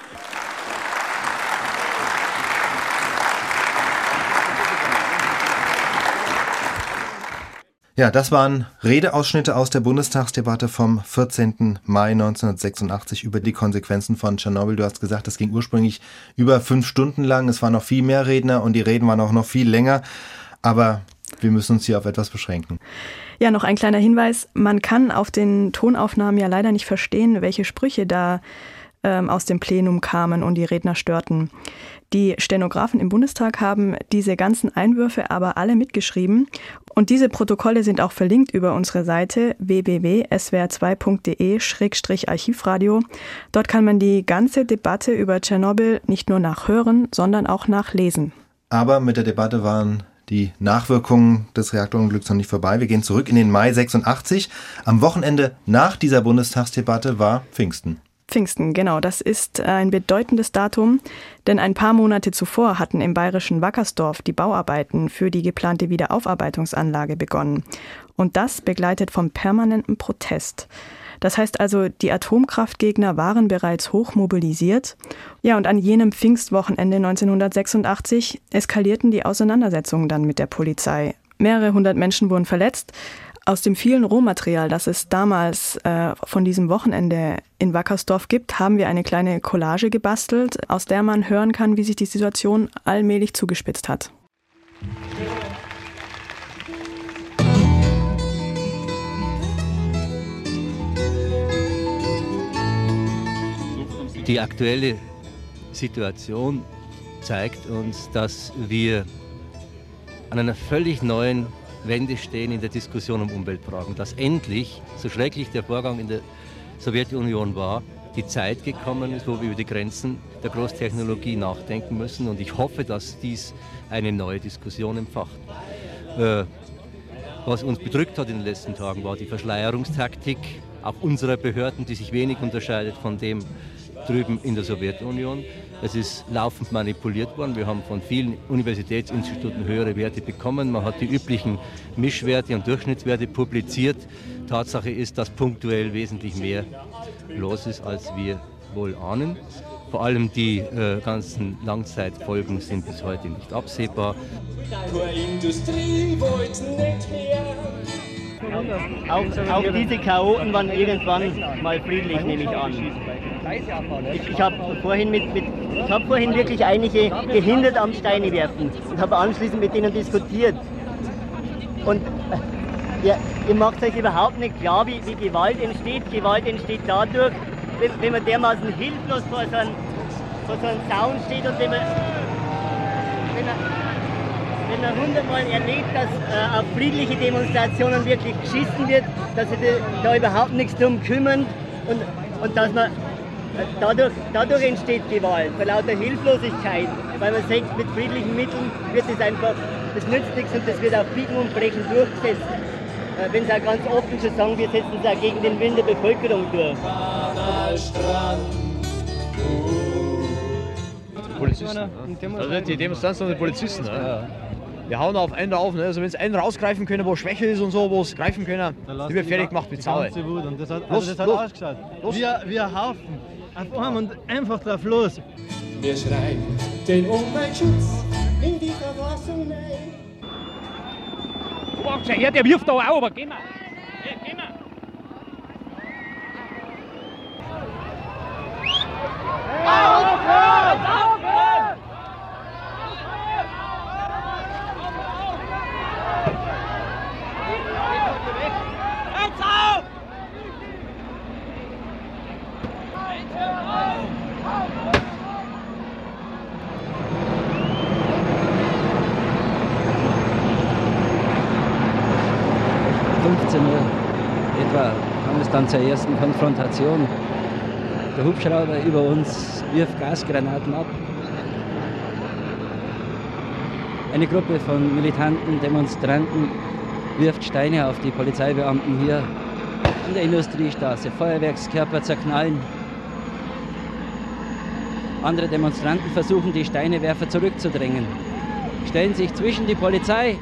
S4: Ja, das waren Redeausschnitte aus der Bundestagsdebatte vom 14. Mai 1986 über die Konsequenzen von Tschernobyl. Du hast gesagt, das ging ursprünglich über fünf Stunden lang. Es waren noch viel mehr Redner und die Reden waren auch noch viel länger. Aber wir müssen uns hier auf etwas beschränken.
S5: Ja, noch ein kleiner Hinweis. Man kann auf den Tonaufnahmen ja leider nicht verstehen, welche Sprüche da ähm, aus dem Plenum kamen und die Redner störten. Die Stenografen im Bundestag haben diese ganzen Einwürfe aber alle mitgeschrieben und diese Protokolle sind auch verlinkt über unsere Seite www.swr2.de-archivradio. Dort kann man die ganze Debatte über Tschernobyl nicht nur nachhören, sondern auch nachlesen.
S4: Aber mit der Debatte waren die Nachwirkungen des Reaktorunglücks noch nicht vorbei. Wir gehen zurück in den Mai 86. Am Wochenende nach dieser Bundestagsdebatte war Pfingsten.
S5: Pfingsten, genau. Das ist ein bedeutendes Datum, denn ein paar Monate zuvor hatten im bayerischen Wackersdorf die Bauarbeiten für die geplante Wiederaufarbeitungsanlage begonnen. Und das begleitet vom permanenten Protest. Das heißt also, die Atomkraftgegner waren bereits hoch mobilisiert. Ja, und an jenem Pfingstwochenende 1986 eskalierten die Auseinandersetzungen dann mit der Polizei. Mehrere hundert Menschen wurden verletzt. Aus dem vielen Rohmaterial, das es damals äh, von diesem Wochenende in Wackersdorf gibt, haben wir eine kleine Collage gebastelt, aus der man hören kann, wie sich die Situation allmählich zugespitzt hat.
S32: Die aktuelle Situation zeigt uns, dass wir an einer völlig neuen Wende stehen in der Diskussion um Umweltfragen. Dass endlich, so schrecklich der Vorgang in der Sowjetunion war, die Zeit gekommen ist, wo wir über die Grenzen der Großtechnologie nachdenken müssen. Und ich hoffe, dass dies eine neue Diskussion empfacht. Äh, was uns bedrückt hat in den letzten Tagen, war die Verschleierungstaktik auch unserer Behörden, die sich wenig unterscheidet von dem drüben in der Sowjetunion. Es ist laufend manipuliert worden. Wir haben von vielen Universitätsinstituten höhere Werte bekommen. Man hat die üblichen Mischwerte und Durchschnittswerte publiziert. Tatsache ist, dass punktuell wesentlich mehr los ist, als wir wohl ahnen. Vor allem die äh, ganzen Langzeitfolgen sind bis heute nicht absehbar.
S33: Auch, auch diese Chaoten waren irgendwann mal friedlich, nehme ich an. Ich, ich habe vorhin, mit, mit, hab vorhin wirklich einige gehindert am Steine werfen und habe anschließend mit denen diskutiert. Und ja, ihr macht euch überhaupt nicht klar, wie, wie Gewalt entsteht. Gewalt entsteht dadurch, wenn, wenn man dermaßen hilflos vor so einem, vor so einem Zaun steht und wenn man, wenn man, wenn man hundertmal erlebt, dass äh, auf friedliche Demonstrationen wirklich geschissen wird, dass sie da überhaupt nichts drum kümmern und, und dass man Dadurch, dadurch, entsteht Gewalt, vor lauter Hilflosigkeit, weil man sagt, mit friedlichen Mitteln wird es einfach, das nützt nichts und das wird auf Biegen und Brechen durchgesetzt. Äh, wenn Sie auch ganz offen schon sagen, wir setzen es auch gegen den Willen der Bevölkerung durch.
S34: Polizisten. Also die Demonstranten sind die Polizisten. Ne? Wir hauen auf einen auf. Ne? Also wenn es einen rausgreifen können, wo Schwäche ist und so, wo es greifen können, die wird fertig gemacht mit Zaue.
S35: Das hat, also das hat los, gesagt. Los. Wir, wir haufen auf einem und einfach drauf los. Wir schreien den Umweltschutz in die Verfassung
S34: rein. Boah, ja, der wirft da auch, aber geh mal. Aufhören!
S36: Zur ersten Konfrontation. Der Hubschrauber über uns wirft Gasgranaten ab. Eine Gruppe von militanten Demonstranten wirft Steine auf die Polizeibeamten hier an der Industriestraße. Feuerwerkskörper zerknallen. Andere Demonstranten versuchen, die Steinewerfer zurückzudrängen, stellen sich zwischen die Polizei.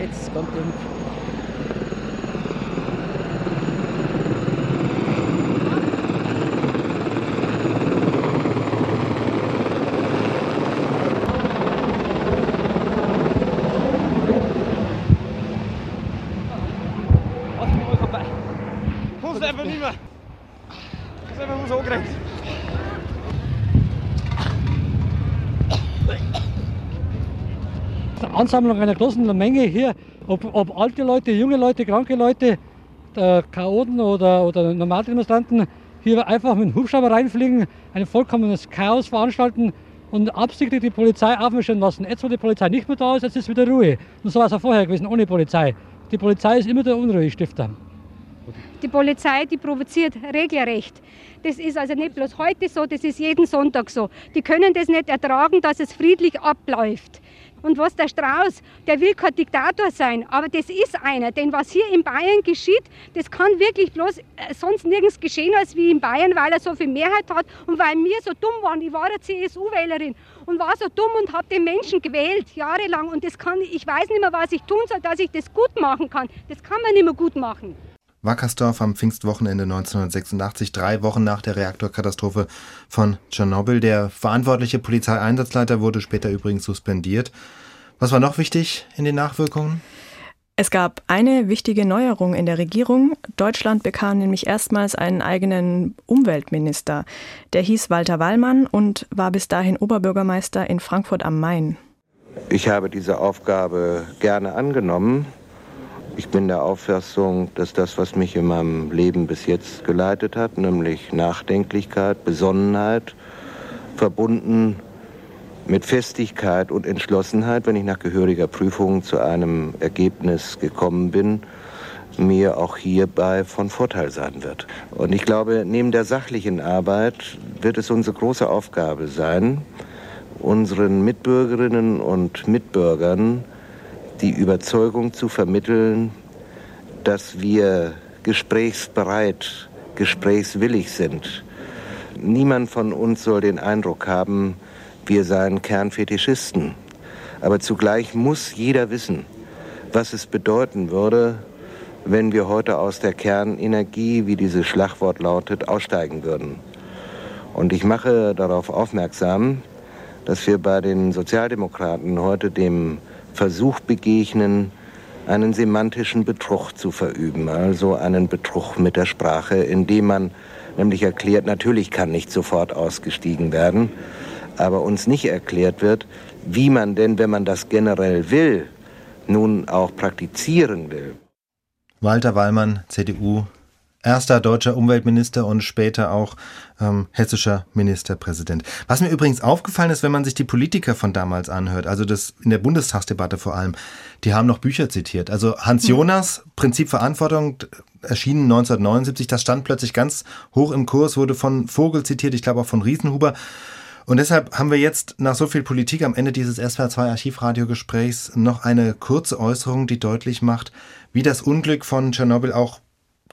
S36: Jetzt kommt der
S37: 'n Ansammlung einer großen Menge hier, ob, ob alte Leute, junge Leute, kranke Leute, Chaoten oder, oder Normaldemonstranten, hier einfach mit dem Hubschrauber reinfliegen, ein vollkommenes Chaos veranstalten und absichtlich die Polizei aufmischen lassen. Jetzt, wo die Polizei nicht mehr da ist, jetzt ist wieder Ruhe. Und so war es auch vorher gewesen, ohne Polizei. Die Polizei ist immer der Unruhestifter.
S38: Die Polizei, die provoziert regelrecht. Das ist also nicht bloß heute so, das ist jeden Sonntag so. Die können das nicht ertragen, dass es friedlich abläuft. Und was der Strauß, der will kein Diktator sein, aber das ist einer. Denn was hier in Bayern geschieht, das kann wirklich bloß äh, sonst nirgends geschehen als wie in Bayern, weil er so viel Mehrheit hat und weil wir so dumm waren. Ich war eine CSU-Wählerin und war so dumm und habe den Menschen gewählt, jahrelang. Und das kann, ich weiß nicht mehr, was ich tun soll, dass ich das gut machen kann. Das kann man nicht mehr gut machen.
S4: Wackersdorf am Pfingstwochenende 1986, drei Wochen nach der Reaktorkatastrophe von Tschernobyl. Der verantwortliche Polizeieinsatzleiter wurde später übrigens suspendiert. Was war noch wichtig in den Nachwirkungen?
S5: Es gab eine wichtige Neuerung in der Regierung. Deutschland bekam nämlich erstmals einen eigenen Umweltminister. Der hieß Walter Wallmann und war bis dahin Oberbürgermeister in Frankfurt am Main.
S39: Ich habe diese Aufgabe gerne angenommen. Ich bin der Auffassung, dass das, was mich in meinem Leben bis jetzt geleitet hat, nämlich Nachdenklichkeit, Besonnenheit, verbunden mit Festigkeit und Entschlossenheit, wenn ich nach gehöriger Prüfung zu einem Ergebnis gekommen bin, mir auch hierbei von Vorteil sein wird. Und ich glaube, neben der sachlichen Arbeit wird es unsere große Aufgabe sein, unseren Mitbürgerinnen und Mitbürgern die Überzeugung zu vermitteln, dass wir gesprächsbereit, gesprächswillig sind. Niemand von uns soll den Eindruck haben, wir seien Kernfetischisten. Aber zugleich muss jeder wissen, was es bedeuten würde, wenn wir heute aus der Kernenergie, wie dieses Schlagwort lautet, aussteigen würden. Und ich mache darauf aufmerksam, dass wir bei den Sozialdemokraten heute dem Versuch begegnen, einen semantischen Betrug zu verüben, also einen Betrug mit der Sprache, indem man nämlich erklärt, natürlich kann nicht sofort ausgestiegen werden, aber uns nicht erklärt wird, wie man denn, wenn man das generell will, nun auch praktizieren will.
S4: Walter Wallmann, CDU, erster deutscher Umweltminister und später auch ähm, hessischer Ministerpräsident. Was mir übrigens aufgefallen ist, wenn man sich die Politiker von damals anhört, also das in der Bundestagsdebatte vor allem, die haben noch Bücher zitiert. Also Hans hm. Jonas, Prinzip Verantwortung, erschienen 1979, das stand plötzlich ganz hoch im Kurs, wurde von Vogel zitiert, ich glaube auch von Riesenhuber. Und deshalb haben wir jetzt nach so viel Politik am Ende dieses SWR2 Archivradiogesprächs noch eine kurze Äußerung, die deutlich macht, wie das Unglück von Tschernobyl auch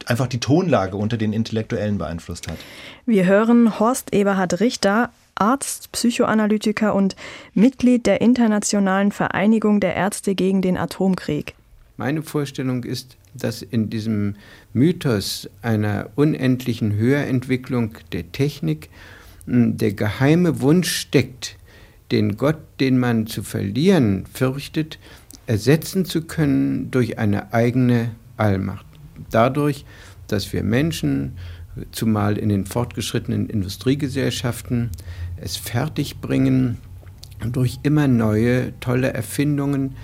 S4: einfach die Tonlage unter den Intellektuellen beeinflusst hat.
S5: Wir hören Horst Eberhard Richter, Arzt, Psychoanalytiker und Mitglied der Internationalen Vereinigung der Ärzte gegen den Atomkrieg.
S40: Meine Vorstellung ist, dass in diesem Mythos einer unendlichen Höherentwicklung der Technik der geheime Wunsch steckt, den Gott, den man zu verlieren fürchtet, ersetzen zu können durch eine eigene Allmacht. Dadurch, dass wir Menschen, zumal in den fortgeschrittenen Industriegesellschaften, es fertigbringen, durch immer neue, tolle Erfindungen,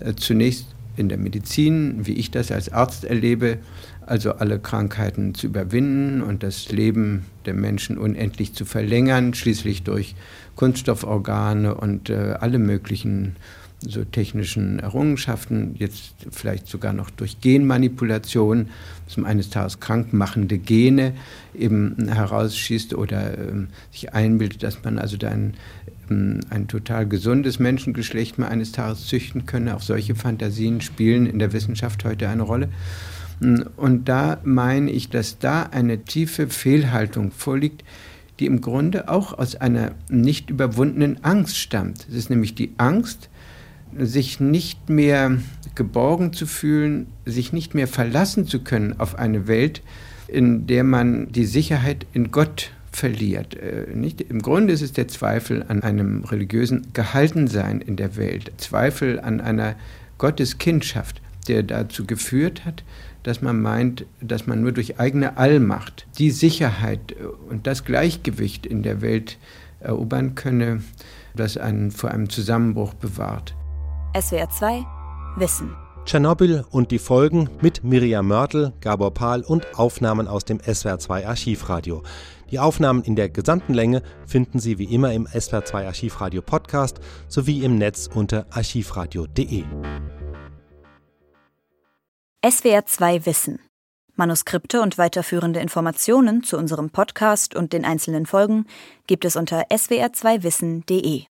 S40: äh, zunächst in der Medizin, wie ich das als Arzt erlebe, also alle Krankheiten zu überwinden und das Leben der Menschen unendlich zu verlängern, schließlich durch Kunststofforgane und äh, alle möglichen so technischen Errungenschaften, jetzt vielleicht sogar noch durch Genmanipulation, zum eines Tages krankmachende Gene eben herausschießt oder äh, sich einbildet, dass man also dann ähm, ein total gesundes Menschengeschlecht mal eines Tages züchten könne. Auch solche Fantasien spielen in der Wissenschaft heute eine Rolle. Und da meine ich, dass da eine tiefe Fehlhaltung vorliegt, die im Grunde auch aus einer nicht überwundenen Angst stammt. Es ist nämlich die Angst, sich nicht mehr geborgen zu fühlen, sich nicht mehr verlassen zu können auf eine Welt, in der man die Sicherheit in Gott verliert. Äh, nicht? Im Grunde ist es der Zweifel an einem religiösen Gehaltensein in der Welt, Zweifel an einer Gotteskindschaft, der dazu geführt hat, dass man meint, dass man nur durch eigene Allmacht die Sicherheit und das Gleichgewicht in der Welt erobern könne, das einen vor einem Zusammenbruch bewahrt.
S41: SWR 2 Wissen.
S4: Tschernobyl und die Folgen mit Miriam Mörtel, Gabor Pahl und Aufnahmen aus dem SWR 2 Archivradio. Die Aufnahmen in der gesamten Länge finden Sie wie immer im SWR 2 Archivradio Podcast sowie im Netz unter archivradio.de.
S41: SWR 2 Wissen. Manuskripte und weiterführende Informationen zu unserem Podcast und den einzelnen Folgen gibt es unter swr2wissen.de.